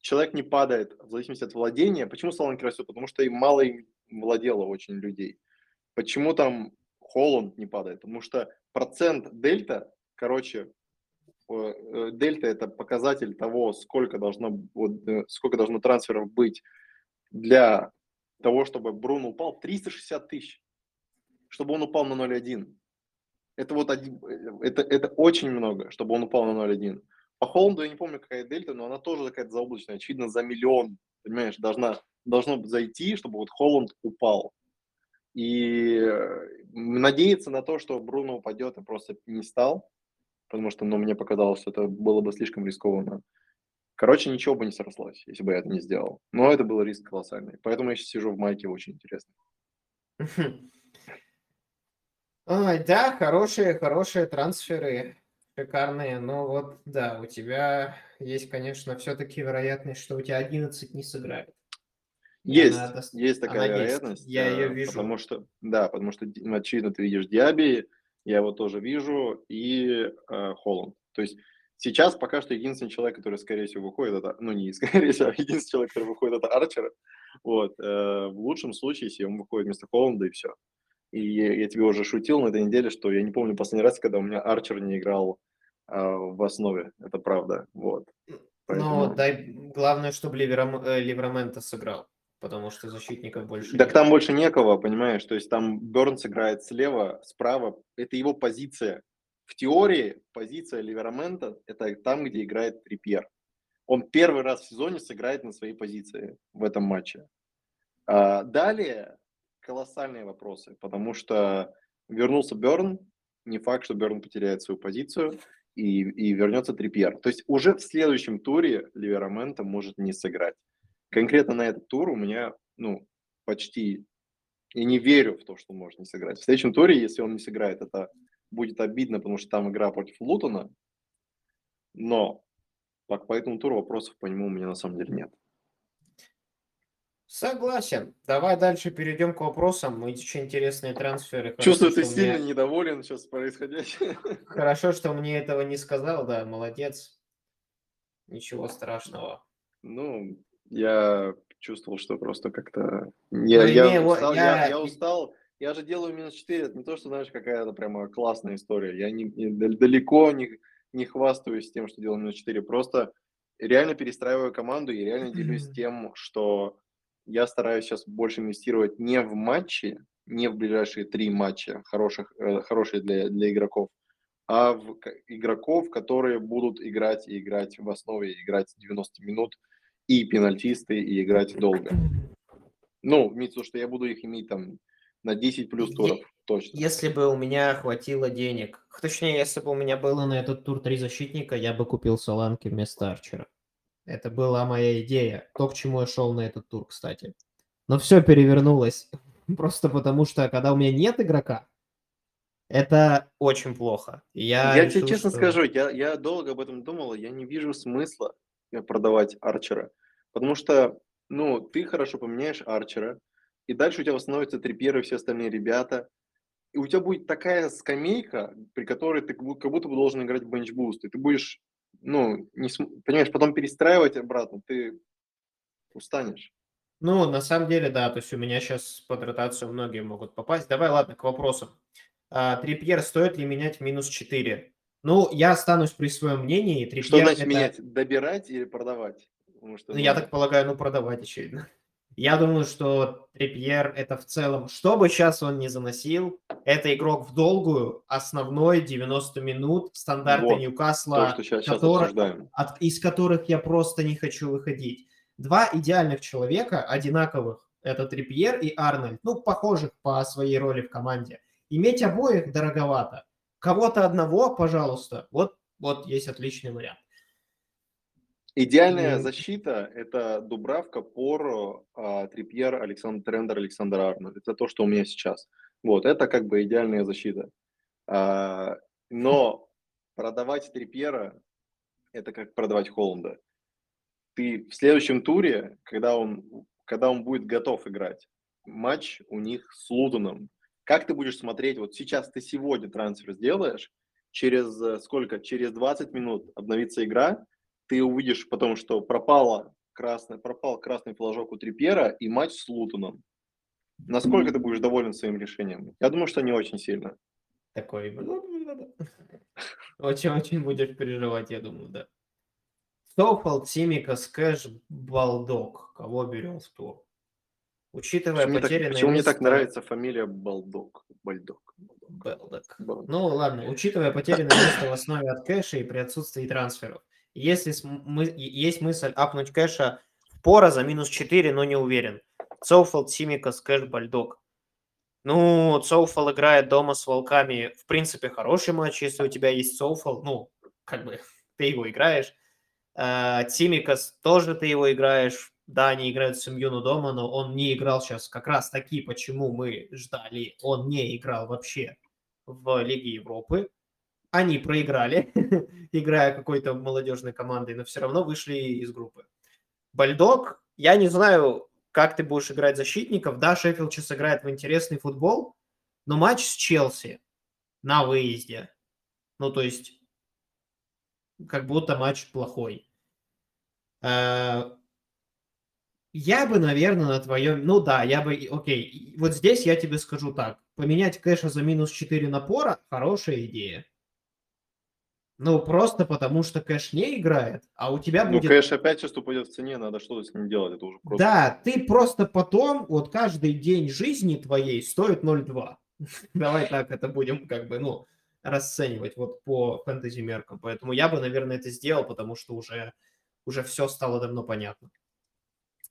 человек не падает в зависимости от владения, почему Соланки растет? Потому что им мало им владело очень людей. Почему там Холланд не падает? Потому что процент дельта, короче, э, э, дельта это показатель того, сколько должно, э, сколько должно трансферов быть для того, чтобы Бруно упал, 360 тысяч, чтобы он упал на 0,1. Это вот это, это очень много, чтобы он упал на 0,1. По Холланду я не помню, какая дельта, но она тоже какая-то заоблачная. Очевидно, за миллион, понимаешь, должна, должно зайти, чтобы вот Холланд упал. И э, надеяться на то, что Бруно упадет, я просто не стал, потому что ну, мне показалось, что это было бы слишком рискованно. Короче, ничего бы не срослось, если бы я это не сделал. Но это был риск колоссальный. Поэтому я сейчас сижу в майке очень интересно. Да, хорошие, хорошие трансферы, шикарные. Но вот, да, у тебя есть, конечно, все-таки вероятность, что у тебя 11 не сыграет. Есть, она есть такая она есть. вероятность. Я её э, вижу. Потому что, да, потому что, ну, очевидно, ты видишь Диаби, я его тоже вижу, и э, Холланд. То есть сейчас пока что единственный человек, который, скорее всего, выходит, это, ну, не скорее всего, а единственный человек, который выходит, это Арчер. Вот. э, в лучшем случае, если он выходит вместо Холланда, и все. И я, я тебе уже шутил на этой неделе, что я не помню последний раз, когда у меня Арчер не играл в основе. Это правда. Вот. Поэтому- дай, главное, чтобы Ливерам- э, Ливрамента сыграл, потому что защитников больше Так нет. там больше некого, понимаешь? То есть там Бернс играет слева, справа. Это его позиция. В теории позиция Ливерамента – это там, где играет Трипьер. Он первый раз в сезоне сыграет на своей позиции в этом матче. А далее колоссальные вопросы, потому что вернулся Берн, не факт, что Берн потеряет свою позицию, и, и вернется Трипьер. То есть уже в следующем туре Ливерамента может не сыграть. Конкретно на этот тур у меня, ну, почти... Я не верю в то, что он может не сыграть. В следующем туре, если он не сыграет, это будет обидно, потому что там игра против Лутона. Но по, по этому туру вопросов по нему у меня на самом деле нет. Согласен. Давай дальше перейдем к вопросам. Очень интересные трансферы. Хорошо, Чувствую, ты сильно недоволен сейчас происходящим. Хорошо, что мне этого не сказал, да, молодец. Ничего страшного. Ну, я чувствовал, что просто как-то... Я, Ну, я не, вот устал, я... я- я устал. Я же делаю минус 4. Это не то, что, знаешь, какая-то прямо классная история. Я не, не- дал- далеко не, не хвастаюсь тем, что делаю минус 4. Просто реально перестраиваю команду и реально делюсь тем, что я стараюсь сейчас больше инвестировать не в матчи, не в ближайшие три матча, хороших, э, хорошие для, для игроков, а в игроков, которые будут играть и играть в основе, играть 90 минут, и пенальтисты, и играть долго. Ну, имеется в виду, что я буду их иметь там на 10 плюс туров, точно. Если бы у меня хватило денег, точнее, если бы у меня было на этот тур три защитника, я бы купил Соланки вместо Арчера. Это была моя идея. То, к чему я шел на этот тур, кстати. Но все перевернулось. Просто потому, что когда у меня нет игрока, это очень плохо. Я, Я, решил, тебе честно что- скажу, я, я долго об этом думал, я не вижу смысла э, продавать Арчера, потому что Ну, ты хорошо поменяешь Арчера, и дальше у тебя восстановятся Трипьер и все остальные ребята. И у тебя будет такая скамейка, при которой ты как будто бы должен играть бенчбуст. И ты будешь, ну, не, понимаешь, потом перестраивать обратно, ты устанешь. Ну, на самом деле, да, то есть у меня сейчас под ротацию многие могут попасть. Давай, ладно, к вопросу. А, Трипьер стоит ли менять минус 4? Ну, я останусь при своем мнении. Трипьер Что значит это... менять? Добирать или продавать? что, ну, я так полагаю, ну, продавать, очевидно. Я думаю, что Трипьер это в целом, что бы сейчас он не заносил, это игрок в долгую, основной 90 минут, стандарты вот, Ньюкасла, то, сейчас, который, сейчас от, из которых я просто не хочу выходить. Два идеальных человека, одинаковых, это Трипьер и Арнольд, ну, похожих по своей роли в команде. Иметь обоих дороговато. Кого-то одного, пожалуйста, вот, вот есть отличный вариант. Идеальная защита – это Дубравка, Поро, а, Трипьер, Александр Трендер, Александр Арнольд. Это то, что у меня сейчас. Вот, это как бы идеальная защита. А, но продавать Трипьера – это как продавать Холланда. Ты в следующем туре, когда он, когда он будет готов играть, матч у них с Лутоном. Как ты будешь смотреть, вот сейчас ты сегодня трансфер сделаешь, через э, сколько? Через 20 минут обновится игра – ты увидишь потом, что пропала красный, пропал красный флажок у Трипьера и матч с Лутоном. Насколько ты будешь доволен своим решением? Я думаю, что не очень сильно. Такой, очень-очень будешь переживать, я думаю, да. Цоуфол, Симикас, Кэш, Бальдок. Кого берем в тур? Учитывая почему потерянные... почему места... мне так нравится фамилия Балдок? Бальдок. Балдок. Ну ладно, учитывая потерянное место в основе от кэша и при отсутствии трансферов, если мы, есть мысль апнуть кэша в пора за минус 4, но не уверен. Цоуфол, Симикас, кэш, Бальдок. Ну, Цоуфол играет дома с волками. В принципе, хороший матч, если у тебя есть Цоуфол. Ну, как бы, ты его играешь. Симикас а, тоже ты его играешь. Да, они играют с Симьюну дома, но он не играл сейчас как раз таки, почему мы ждали. Он не играл вообще в Лиге Европы они проиграли, играя какой-то молодежной командой, но все равно вышли из группы. Бальдог, я не знаю, как ты будешь играть защитников. Да, Шеффилд сейчас играет в интересный футбол, но матч с Челси на выезде. Ну, то есть, как будто матч плохой. Э, я бы, наверное, на твоем... Ну да, я бы... Окей, вот здесь я тебе скажу так. Поменять кэша за минус 4 напора – хорошая идея. Ну, просто потому что кэш не играет, а у тебя ну, будет... Ну, кэш опять сейчас упадет в цене, надо что-то с ним делать, это уже просто... Да, ты просто потом, вот каждый день жизни твоей стоит 0,2. Давай так это будем как бы, ну, расценивать вот по фэнтези меркам. Поэтому я бы, наверное, это сделал, потому что уже, уже все стало давно понятно.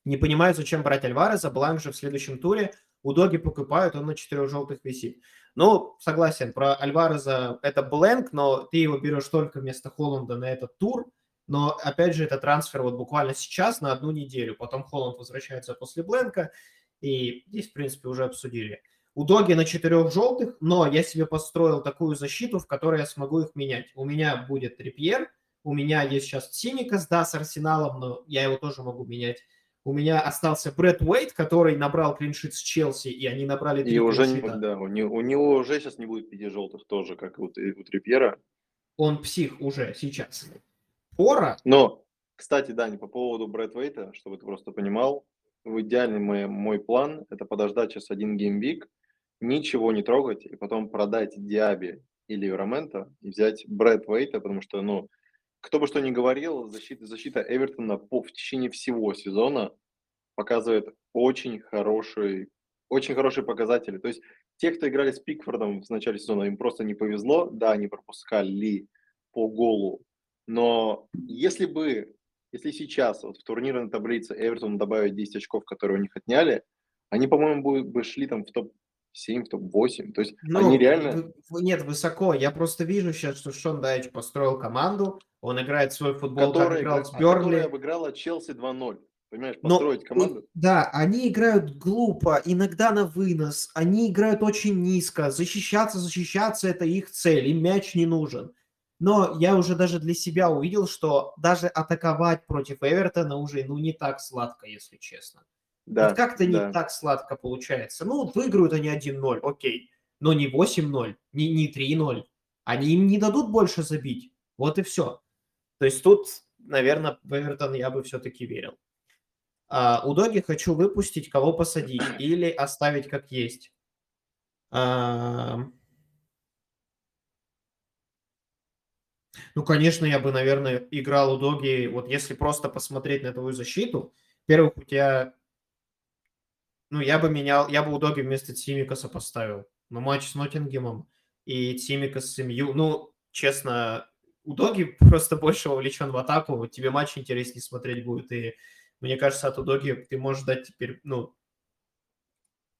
Не понимаю, зачем брать Альвареза, Бланк же в следующем туре у Доги покупают, он на четырех желтых висит. Ну, согласен, про Альвареза это бленк, но ты его берешь только вместо Холланда на этот тур. Но, опять же, это трансфер вот буквально сейчас на одну неделю. Потом Холланд возвращается после бленка. И здесь, в принципе, уже обсудили. У Доги на четырех желтых, но я себе построил такую защиту, в которой я смогу их менять. У меня будет Трипьер, у меня есть сейчас Синикас, да, с Арсеналом, но я его тоже могу менять у меня остался Брэд Уэйт, который набрал клиншит с Челси, и они набрали три И уже не, да, у него, у него уже сейчас не будет пяти желтых тоже, как и у, у Трипьера. Он псих уже сейчас. Пора. Но, кстати, Дани, по поводу Брэд Уэйта, чтобы ты просто понимал, в идеальный мой, мой план – это подождать сейчас один геймвик, ничего не трогать, и потом продать Диаби или Рамента и взять Брэд Уэйта, потому что, ну, кто бы что ни говорил, защита, защита Эвертона по, в течение всего сезона показывает очень хороший, очень хорошие показатели. То есть те, кто играли с Пикфордом в начале сезона, им просто не повезло. Да, они пропускали по голу. Но если бы, если сейчас вот в турнирной таблице Эвертон добавить 10 очков, которые у них отняли, они, по-моему, бы, бы шли там в топ 7, в топ-8. То есть ну, они реально... Нет, высоко. Я просто вижу сейчас, что Шон Дайч построил команду, он играет свой футбол, который, играл с Бернли. Которая обыграла Челси 2-0. Понимаешь, построить Но, команду. Да, они играют глупо, иногда на вынос, они играют очень низко. Защищаться, защищаться – это их цель, им мяч не нужен. но я уже даже для себя увидел, что даже атаковать против Эвертона уже ну не так сладко, если честно. Да, вот как-то не да. так сладко получается. Ну, вот выиграют они 1-0, окей, но не 8-0, не, не 3-0. Они им не дадут больше забить. Вот и все. То есть тут, наверное, в Эвертон я бы все-таки верил. А, у Доги хочу выпустить, кого посадить или оставить как есть. А, ну, конечно, я бы, наверное, играл у Доги, вот если просто посмотреть на твою защиту, во-первых, у тебя, ну, я бы менял, я бы у Доги вместо Тимикаса поставил на матч с Ноттингемом и Тимикас с МЮ. Ну, честно, у Доги просто больше вовлечен в атаку, тебе матч интереснее смотреть будет, и мне кажется, от Удоги ты можешь дать теперь, ну,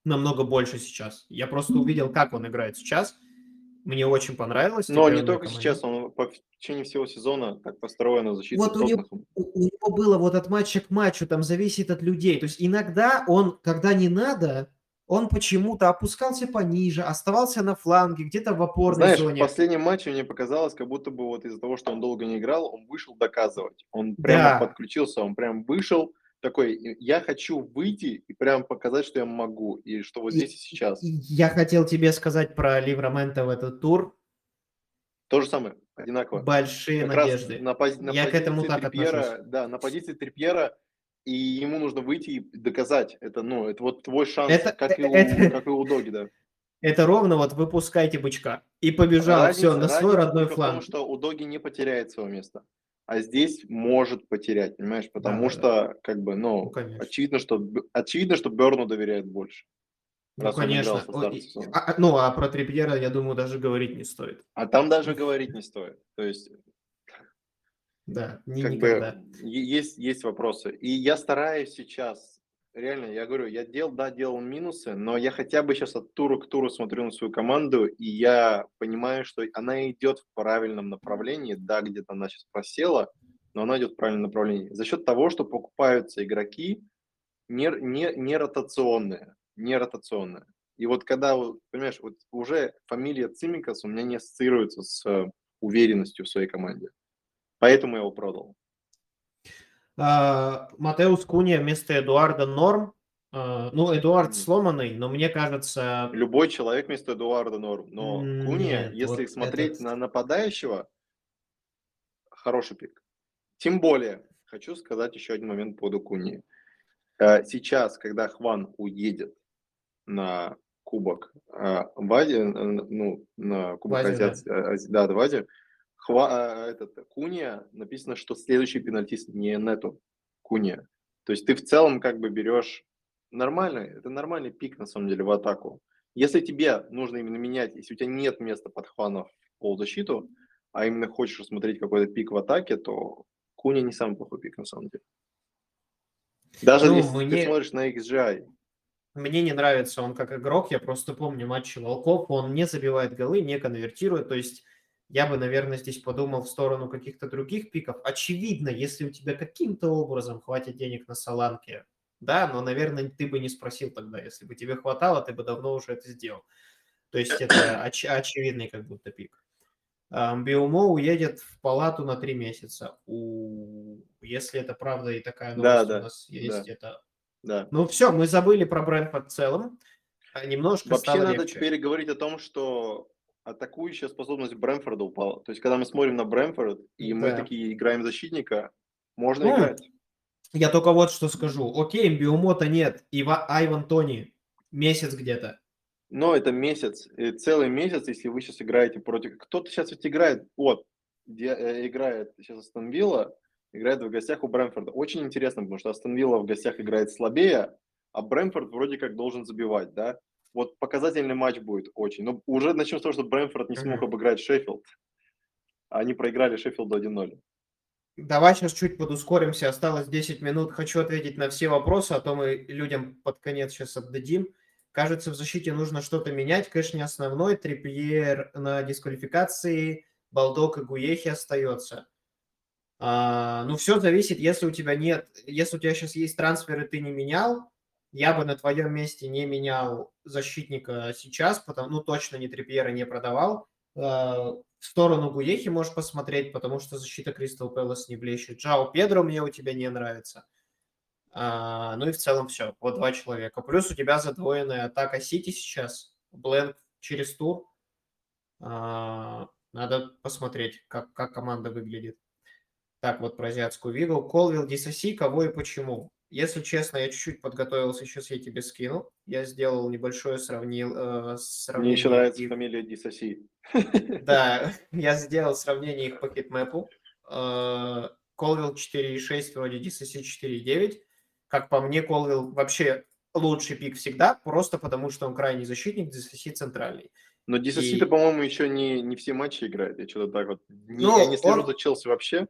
намного больше сейчас. Я просто увидел, как он играет сейчас. Мне очень понравилось. Но не только команде. сейчас, он по течение всего сезона так построена защита. Вот у него, у него было вот от матча к матчу, там зависит от людей. То есть иногда он, когда не надо, он почему-то опускался пониже, оставался на фланге, где-то в опорной Знаешь, зоне. в последнем матче мне показалось, как будто бы вот из-за того, что он долго не играл, он вышел доказывать. Он прямо да. подключился, он прям вышел, такой, я хочу выйти и прям показать, что я могу, и что вот здесь и, сейчас. Я хотел тебе сказать про Ливрамента в этот тур. То же самое, одинаково. Большие как надежды. На, пози- на я к этому так Трипьера, отношусь. Да, на позиции Трипьера и ему нужно выйти и доказать. Это, ну, это вот твой шанс, это, как, и у, это, как и у Доги, да. Это ровно вот выпускайте бычка. И побежал, разница, все, на свой родной фланг. Потому что у Доги не потеряет своего места. А здесь может потерять, понимаешь? Потому да, что, да. как бы, ну, ну очевидно, что, очевидно, что Берну доверяет больше. Ну, конечно. А, ну, а про Трипьера, я думаю, даже говорить не стоит. А там даже говорить не стоит. То есть да, не, как никогда. Бы, есть, есть вопросы. И я стараюсь сейчас, реально, я говорю, я делал, да, делал минусы, но я хотя бы сейчас от тура к туру смотрю на свою команду, и я понимаю, что она идет в правильном направлении. Да, где-то она сейчас просела, но она идет в правильном направлении. За счет того, что покупаются игроки не, не, не ротационные, не ротационные. И вот когда, понимаешь, вот уже фамилия Цимикас у меня не ассоциируется с уверенностью в своей команде. Поэтому я его продал. А, Матеус Куния вместо Эдуарда Норм. А, ну, Эдуард сломанный, но мне кажется... Любой человек вместо Эдуарда Норм. Но Нет, Куния, если вот смотреть этот... на нападающего, хороший пик. Тем более, хочу сказать еще один момент по поводу Куни. Э, сейчас, когда Хван уедет на кубок э, в Азии, э, ну, на кубок Азии, да, да, в Азии, Хва, э, этот, Куния написано, что следующий пенальтист не Нету, Куния. То есть ты в целом как бы берешь нормальный, это нормальный пик на самом деле в атаку. Если тебе нужно именно менять, если у тебя нет места под Хвана в полузащиту, а именно хочешь рассмотреть какой-то пик в атаке, то Куня не самый плохой пик на самом деле. Даже ну, если мне... ты смотришь на XGI. Мне не нравится он как игрок, я просто помню матчи Волков, он не забивает голы, не конвертирует, то есть я бы, наверное, здесь подумал в сторону каких-то других пиков. Очевидно, если у тебя каким-то образом хватит денег на Соланке, да, но, наверное, ты бы не спросил тогда. Если бы тебе хватало, ты бы давно уже это сделал. То есть это оч- очевидный как будто пик. Биомо уедет в палату на три месяца. У... Если это правда и такая новость да, да, у нас есть, да. это... Да. Ну все, мы забыли про Брэнфорд в целом. А немножко Вообще надо легче. теперь говорить о том, что атакующая способность Брэмфорда упала. То есть, когда мы смотрим на Брэмфорд, и да. мы такие играем защитника, можно ну, играть. Я только вот что скажу. Окей, Биомота нет, Ива, Айван Тони месяц где-то. Но это месяц, целый месяц, если вы сейчас играете против... Кто-то сейчас ведь играет, вот, э, играет сейчас Астон Вилла, играет в гостях у Брэмфорда. Очень интересно, потому что Астон Вилла в гостях играет слабее, а Брэмфорд вроде как должен забивать, да? Вот показательный матч будет очень. Но уже начнем с того, что Брэнфорд не смог обыграть Шеффилд. Они проиграли Шеффилду 1-0. Давай сейчас чуть подускоримся. Осталось 10 минут. Хочу ответить на все вопросы, а то мы людям под конец сейчас отдадим. Кажется, в защите нужно что-то менять. Конечно, не основной. Трипьер на дисквалификации. Балдок и Гуехи остается. А, ну, все зависит, если у тебя нет, если у тебя сейчас есть трансферы, ты не менял, я бы на твоем месте не менял защитника сейчас, потому, ну, точно не Трипьера не продавал. Э, В сторону Гуехи можешь посмотреть, потому что защита Кристал Пэлас не блещет. Джао Педро мне у тебя не нравится. А, ну и в целом все. Вот два человека. Плюс у тебя задвоенная атака Сити сейчас. Бленк через тур. А, надо посмотреть, как, как команда выглядит. Так, вот про азиатскую вигу. Колвилл, Дисоси, кого и почему? Если честно, я чуть-чуть подготовился, сейчас я тебе скину. Я сделал небольшое сравнил, э, сравнение. Мне еще нравится их... фамилия Дисоси. Да, я сделал сравнение их по хитмэпу. Колвилл 4.6, вроде Дисоси 4.9. Как по мне, Колвилл вообще лучший пик всегда, просто потому что он крайний защитник, Дисоси центральный. Но и... по-моему, еще не, не все матчи играет. Я что-то так вот... Не, ну, я не слежу он... за Челси вообще.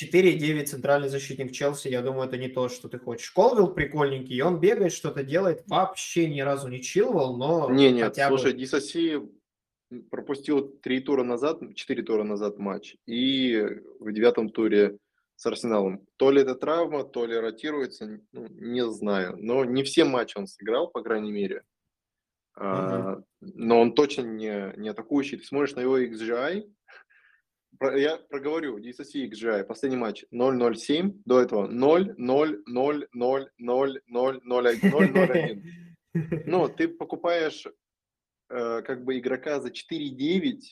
4,9 центральный защитник Челси, я думаю, это не то, что ты хочешь. Колвилл прикольненький, он бегает, что-то делает, вообще ни разу не чиловал, но... Не, нет, хотя слушай, бы... Дисоси пропустил три тура назад, четыре тура назад матч, и в девятом туре с Арсеналом. То ли это травма, то ли ротируется, ну, не знаю. Но не все матчи он сыграл, по крайней мере. Uh-huh. А, но он точно не, не атакующий. Ты смотришь на его XGI, я проговорю, DSC XGI, последний матч 0-0-7, до этого 0-0-0-0-0-0-0-0-1. Ну, ты покупаешь э, как бы игрока за 4-9,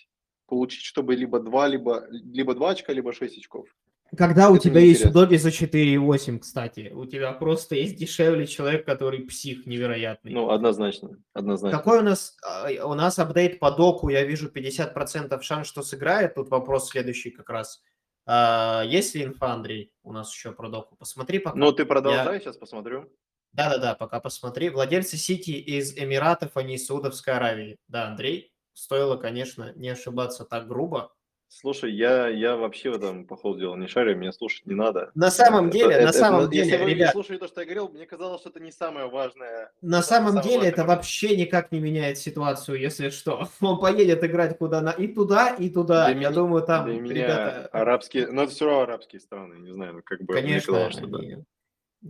получить, чтобы либо 2, либо, либо 2 очка, либо 6 очков. Когда у тебя есть удобие за 4,8, кстати, у тебя просто есть дешевле человек, который псих невероятный. Ну, однозначно, однозначно. Какой у нас, а, у нас апдейт по доку, я вижу 50% шанс, что сыграет, тут вопрос следующий как раз. А, есть ли инфа, Андрей, у нас еще про доку? Посмотри пока. Ну, ты продолжай, я... сейчас посмотрю. Да-да-да, пока посмотри. Владельцы Сити из Эмиратов, а не из Саудовской Аравии. Да, Андрей, стоило, конечно, не ошибаться так грубо. Слушай, я, я вообще в этом, по ходу дела, не шарю, меня слушать не надо. На самом деле, это, на это, самом это, деле, если ребят... Вы то, что я говорил, мне казалось, что это не самое важное. На самом деле, важное. это вообще никак не меняет ситуацию, если что. Он поедет играть куда на и туда, и туда. Для я меня, думаю, там для меня ребята... арабские, но это все равно арабские страны, не знаю, ну, как бы. Конечно, казалось, что они... да.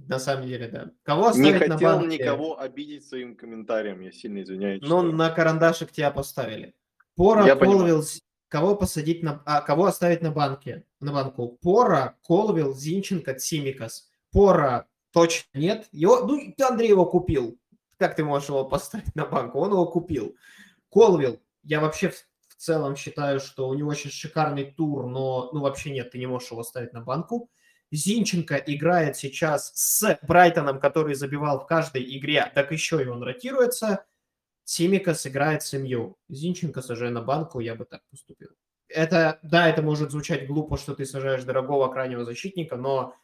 На самом деле, да. Кого оставить не на хотел банке? никого обидеть своим комментарием, я сильно извиняюсь. Ну, что... на карандашик тебя поставили. Пора Колвилл Кого посадить на... А, кого оставить на банке? На банку? Пора, Колвилл, Зинченко, Цимикас. Пора точно нет. Его... Ну, Андрей его купил. Как ты можешь его поставить на банку? Он его купил. Колвилл, я вообще в, в целом считаю, что у него очень шикарный тур, но ну вообще нет, ты не можешь его ставить на банку. Зинченко играет сейчас с Брайтоном, который забивал в каждой игре, так еще и он ротируется. Симика сыграет с МЮ. Зинченко сажай на банку, я бы так поступил. Это, да, это может звучать глупо, что ты сажаешь дорогого крайнего защитника, но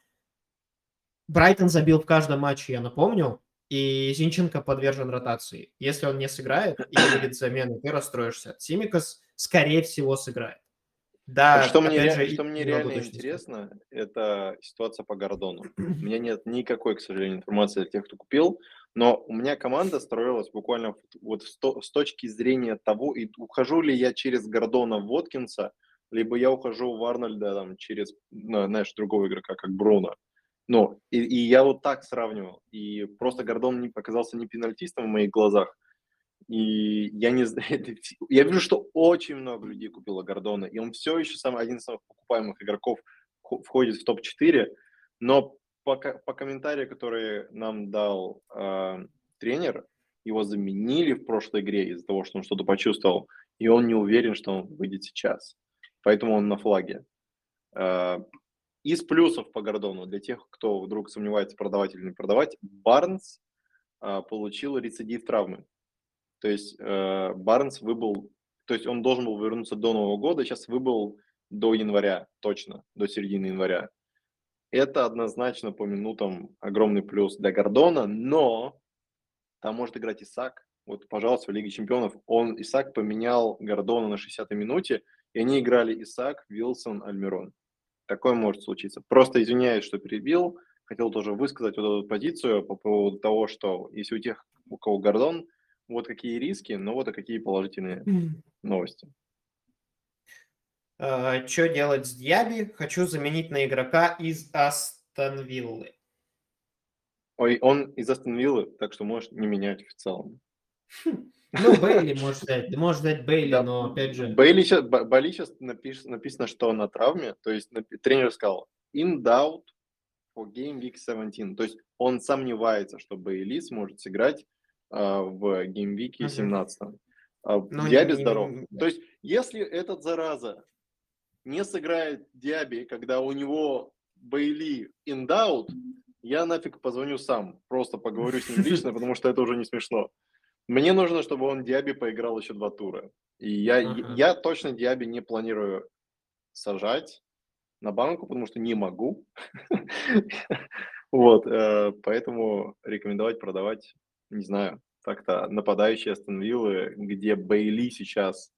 Брайтон забил в каждом матче, я напомню, и Зинченко подвержен ротации. Если он не сыграет и будет заменой, ты расстроишься. Симикас, скорее всего, сыграет. Да, что мне, же, что мне реально интересно, это ситуация по Гордону. У меня нет никакой, к сожалению, информации для тех, кто купил, но у меня команда строилась буквально вот с, точки зрения того, и ухожу ли я через Гордона Воткинса, либо я ухожу в Арнольда там, через, знаешь, другого игрока, как Бруно. Ну, и, и я вот так сравнивал. И просто Гордон не показался не пенальтистом в моих глазах, и я не знаю, я вижу, что очень много людей купило Гордона, и он все еще самый один из самых покупаемых игроков входит в топ-4, но по, по комментарию, который нам дал э, тренер, его заменили в прошлой игре из-за того, что он что-то почувствовал, и он не уверен, что он выйдет сейчас. Поэтому он на флаге. Э, из плюсов по Гордону, для тех, кто вдруг сомневается, продавать или не продавать, Барнс э, получил рецидив травмы. То есть э, Барнс выбыл, то есть он должен был вернуться до Нового года, сейчас выбыл до января, точно, до середины января. Это однозначно по минутам огромный плюс для Гордона, но там может играть Исак. Вот, пожалуйста, в Лиге Чемпионов он, Исак, поменял Гордона на 60-й минуте, и они играли Исак, Вилсон, Альмирон. Такое может случиться. Просто извиняюсь, что перебил. Хотел тоже высказать вот эту позицию по поводу того, что если у тех, у кого Гордон, вот какие риски, но вот и какие положительные новости. Uh, что делать с Дьяби? Хочу заменить на игрока из Астон Виллы. Ой, он из Астон Виллы, так что можешь не менять в целом. Ну, Бейли может взять, может взять Бейли, Да, но опять же... Бейли сейчас, написано, что на травме, то есть тренер сказал in doubt for game week 17, то есть он сомневается, что Бейли сможет сыграть а, в геймвике Мгм. 17. А, Ну, Диаби не- не- здоров. не- То есть если этот зараза не сыграет Диаби, когда у него Бейли doubt, я нафиг позвоню сам, просто поговорю с ним лично, потому что это уже не смешно. Мне нужно, чтобы он Диаби поиграл еще два тура. И я, Ага. я точно Диаби не планирую сажать на банку, потому что не могу. Вот, э, поэтому рекомендовать продавать, не знаю, так-то нападающие Астон Виллы, где Бейли сейчас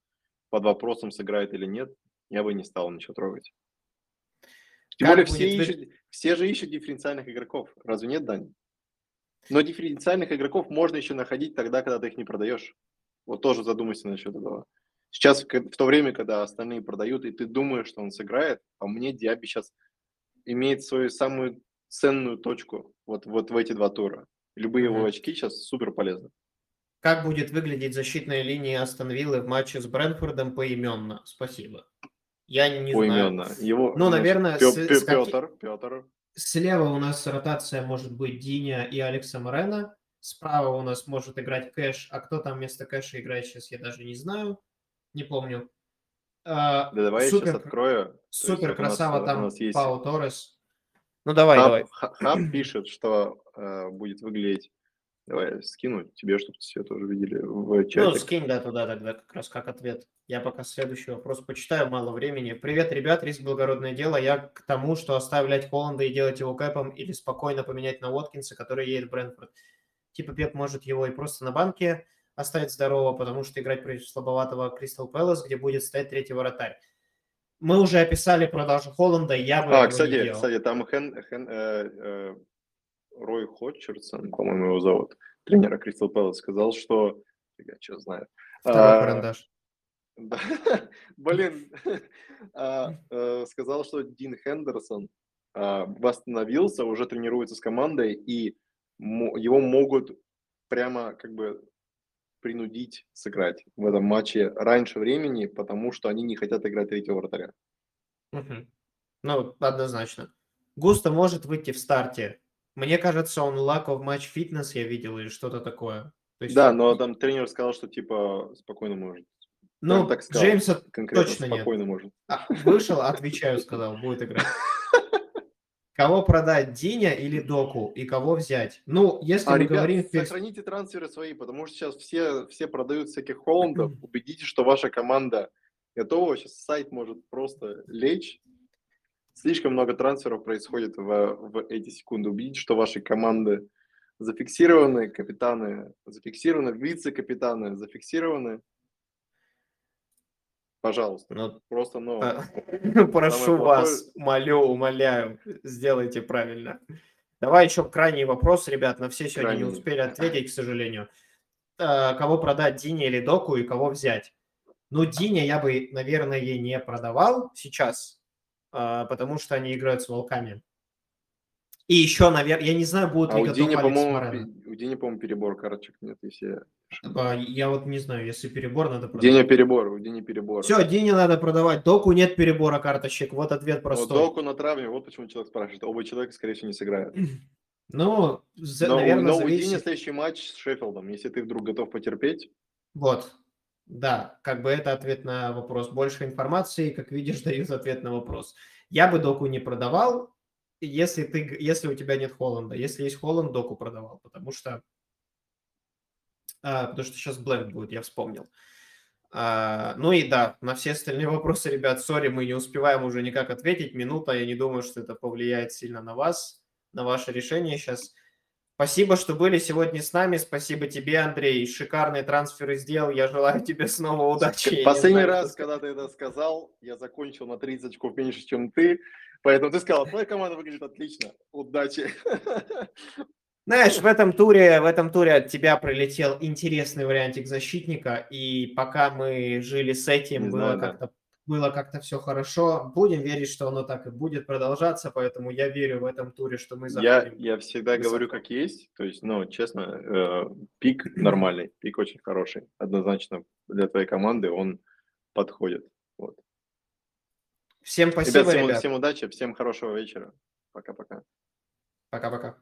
под вопросом сыграет или нет, я бы не стал ничего трогать. Тем Как более все, будет ищут, все же ищут дифференциальных игроков. Разве нет, Дань? Но дифференциальных игроков можно еще находить тогда, когда ты их не продаешь. Вот тоже задумайся насчет этого. Сейчас, в то время, когда остальные продают, и ты думаешь, что он сыграет, по мне Диаби сейчас имеет свою самую ценную точку вот, вот в эти два тура. Любые его Мгм. очки сейчас супер полезны. Как будет выглядеть защитная линия Астон Виллы в матче с Брэнфордом поименно? Спасибо. Я не знаю. Поименно. Его, Ну, наверное, с- с каки- Петр, Петр. Слева у нас ротация может быть Диня и Алекса Морена. Справа у нас может играть Кэш. А кто там вместо Кэша играет сейчас, я даже не знаю. Не помню. А, Да давай я супер, сейчас открою. Есть супер нас, красава э, там у нас есть Пау Торрес. Ну давай, Хаб, давай. Ха- Хаб пишет, что э, будет выглядеть. Давай я скину тебе, чтобы все тоже видели в Ну, чате. скинь, да, туда тогда как раз как ответ. Я пока следующий вопрос почитаю, мало времени. Привет, ребят, риск благородное дело. Я к тому, что оставлять Холланда и делать его кэпом или спокойно поменять на Уоткинса, который едет в Брэнфорд. Типа Пеп может его и просто на банке оставить здорово, потому что играть против слабоватого Кристал Пэлас, где будет стоять третий вратарь. Мы уже описали продажу Холланда, я бы А, этого не кстати, делал. кстати, там Хен, Хен- э, э, Рой Хотчерсон, по-моему, его зовут, тренера Кристал Пэлас, сказал, что... Я что знаю. Второй А, карандаш. Да, блин, а, э, сказал, что Дин Хендерсон а, восстановился, уже тренируется с командой, и его могут прямо как бы принудить сыграть в этом матче раньше времени, потому что они не хотят играть третьего вратаря. Ну, однозначно. Густо может выйти в старте. Мне кажется, он lack of match fitness я видел или что-то такое. То есть, Да, но там тренер сказал, что типа спокойно может. ну, он так сказал. Джеймса точно нет. спокойно может. а, вышел, отвечаю, сказал, будет играть. Кого продать, Диня или Доку? И кого взять? Ну, если А, мы ребят, говорим... сохраните трансферы свои, потому что сейчас все, все продают всяких Холландов. Убедитесь, что ваша команда готова. Сейчас сайт может просто лечь. Слишком много трансферов происходит в, в эти секунды. Убедитесь, что ваши команды зафиксированы, капитаны зафиксированы, вице-капитаны зафиксированы. Пожалуйста. Ну, Просто, ну, а, прошу вас, молю, умоляю, сделайте правильно. Давай еще крайний вопрос, ребят, на все сегодня не Крайний. успели ответить, к сожалению. А, Кого продать, Диня или Доку, и кого взять? Ну, Диня я бы, наверное, не продавал сейчас, потому что они играют с волками. И еще, наверное, я не знаю, будут а ли у Дини, по-моему, у Дини, по-моему, перебор карточек нет, и все. А, Я вот не знаю, если перебор, надо продавать. Диня перебор, у Дини перебор. Все, Дине надо продавать. Доку нет перебора карточек. Вот ответ Но простой. Доку на травме, вот почему человек спрашивает. Оба человека, скорее всего, не сыграют. Ну, за- Но, наверное, но у Дини зависит. следующий матч с Шеффилдом. Если ты вдруг готов потерпеть, Вот. Да, как бы это ответ на вопрос. Больше информации, как видишь, дают ответ на вопрос. Я бы доку не продавал, если, ты, если у тебя нет Холланда. Если есть Холланд, доку продавал, потому что, а, потому что сейчас бленд будет, я вспомнил. А, ну и да, на все остальные вопросы, ребят, сори, мы не успеваем уже никак ответить. Минута, я не думаю, что это повлияет сильно на вас, на ваше решение сейчас. Спасибо, что были сегодня с нами. Спасибо тебе, Андрей. Шикарные трансферы сделал. Я желаю тебе снова удачи. Последний знаю, раз, когда ты это сказал, я закончил на 30 очков меньше, чем ты. Поэтому ты сказал, твоя команда выглядит отлично. Удачи. Знаешь, в этом туре, в этом туре от тебя прилетел интересный вариантик защитника, и пока мы жили с этим, Не было как-то было как-то все хорошо. Будем верить, что оно так и будет продолжаться, поэтому я верю в этом туре, что мы Я, заходим. я всегда высоко. говорю, как есть. То есть, ну, честно, э, пик нормальный, пик очень хороший. Однозначно для твоей команды он подходит. Вот. Всем Ребят, спасибо, всем, ребят. всем удачи, всем хорошего вечера. Пока-пока. Пока-пока.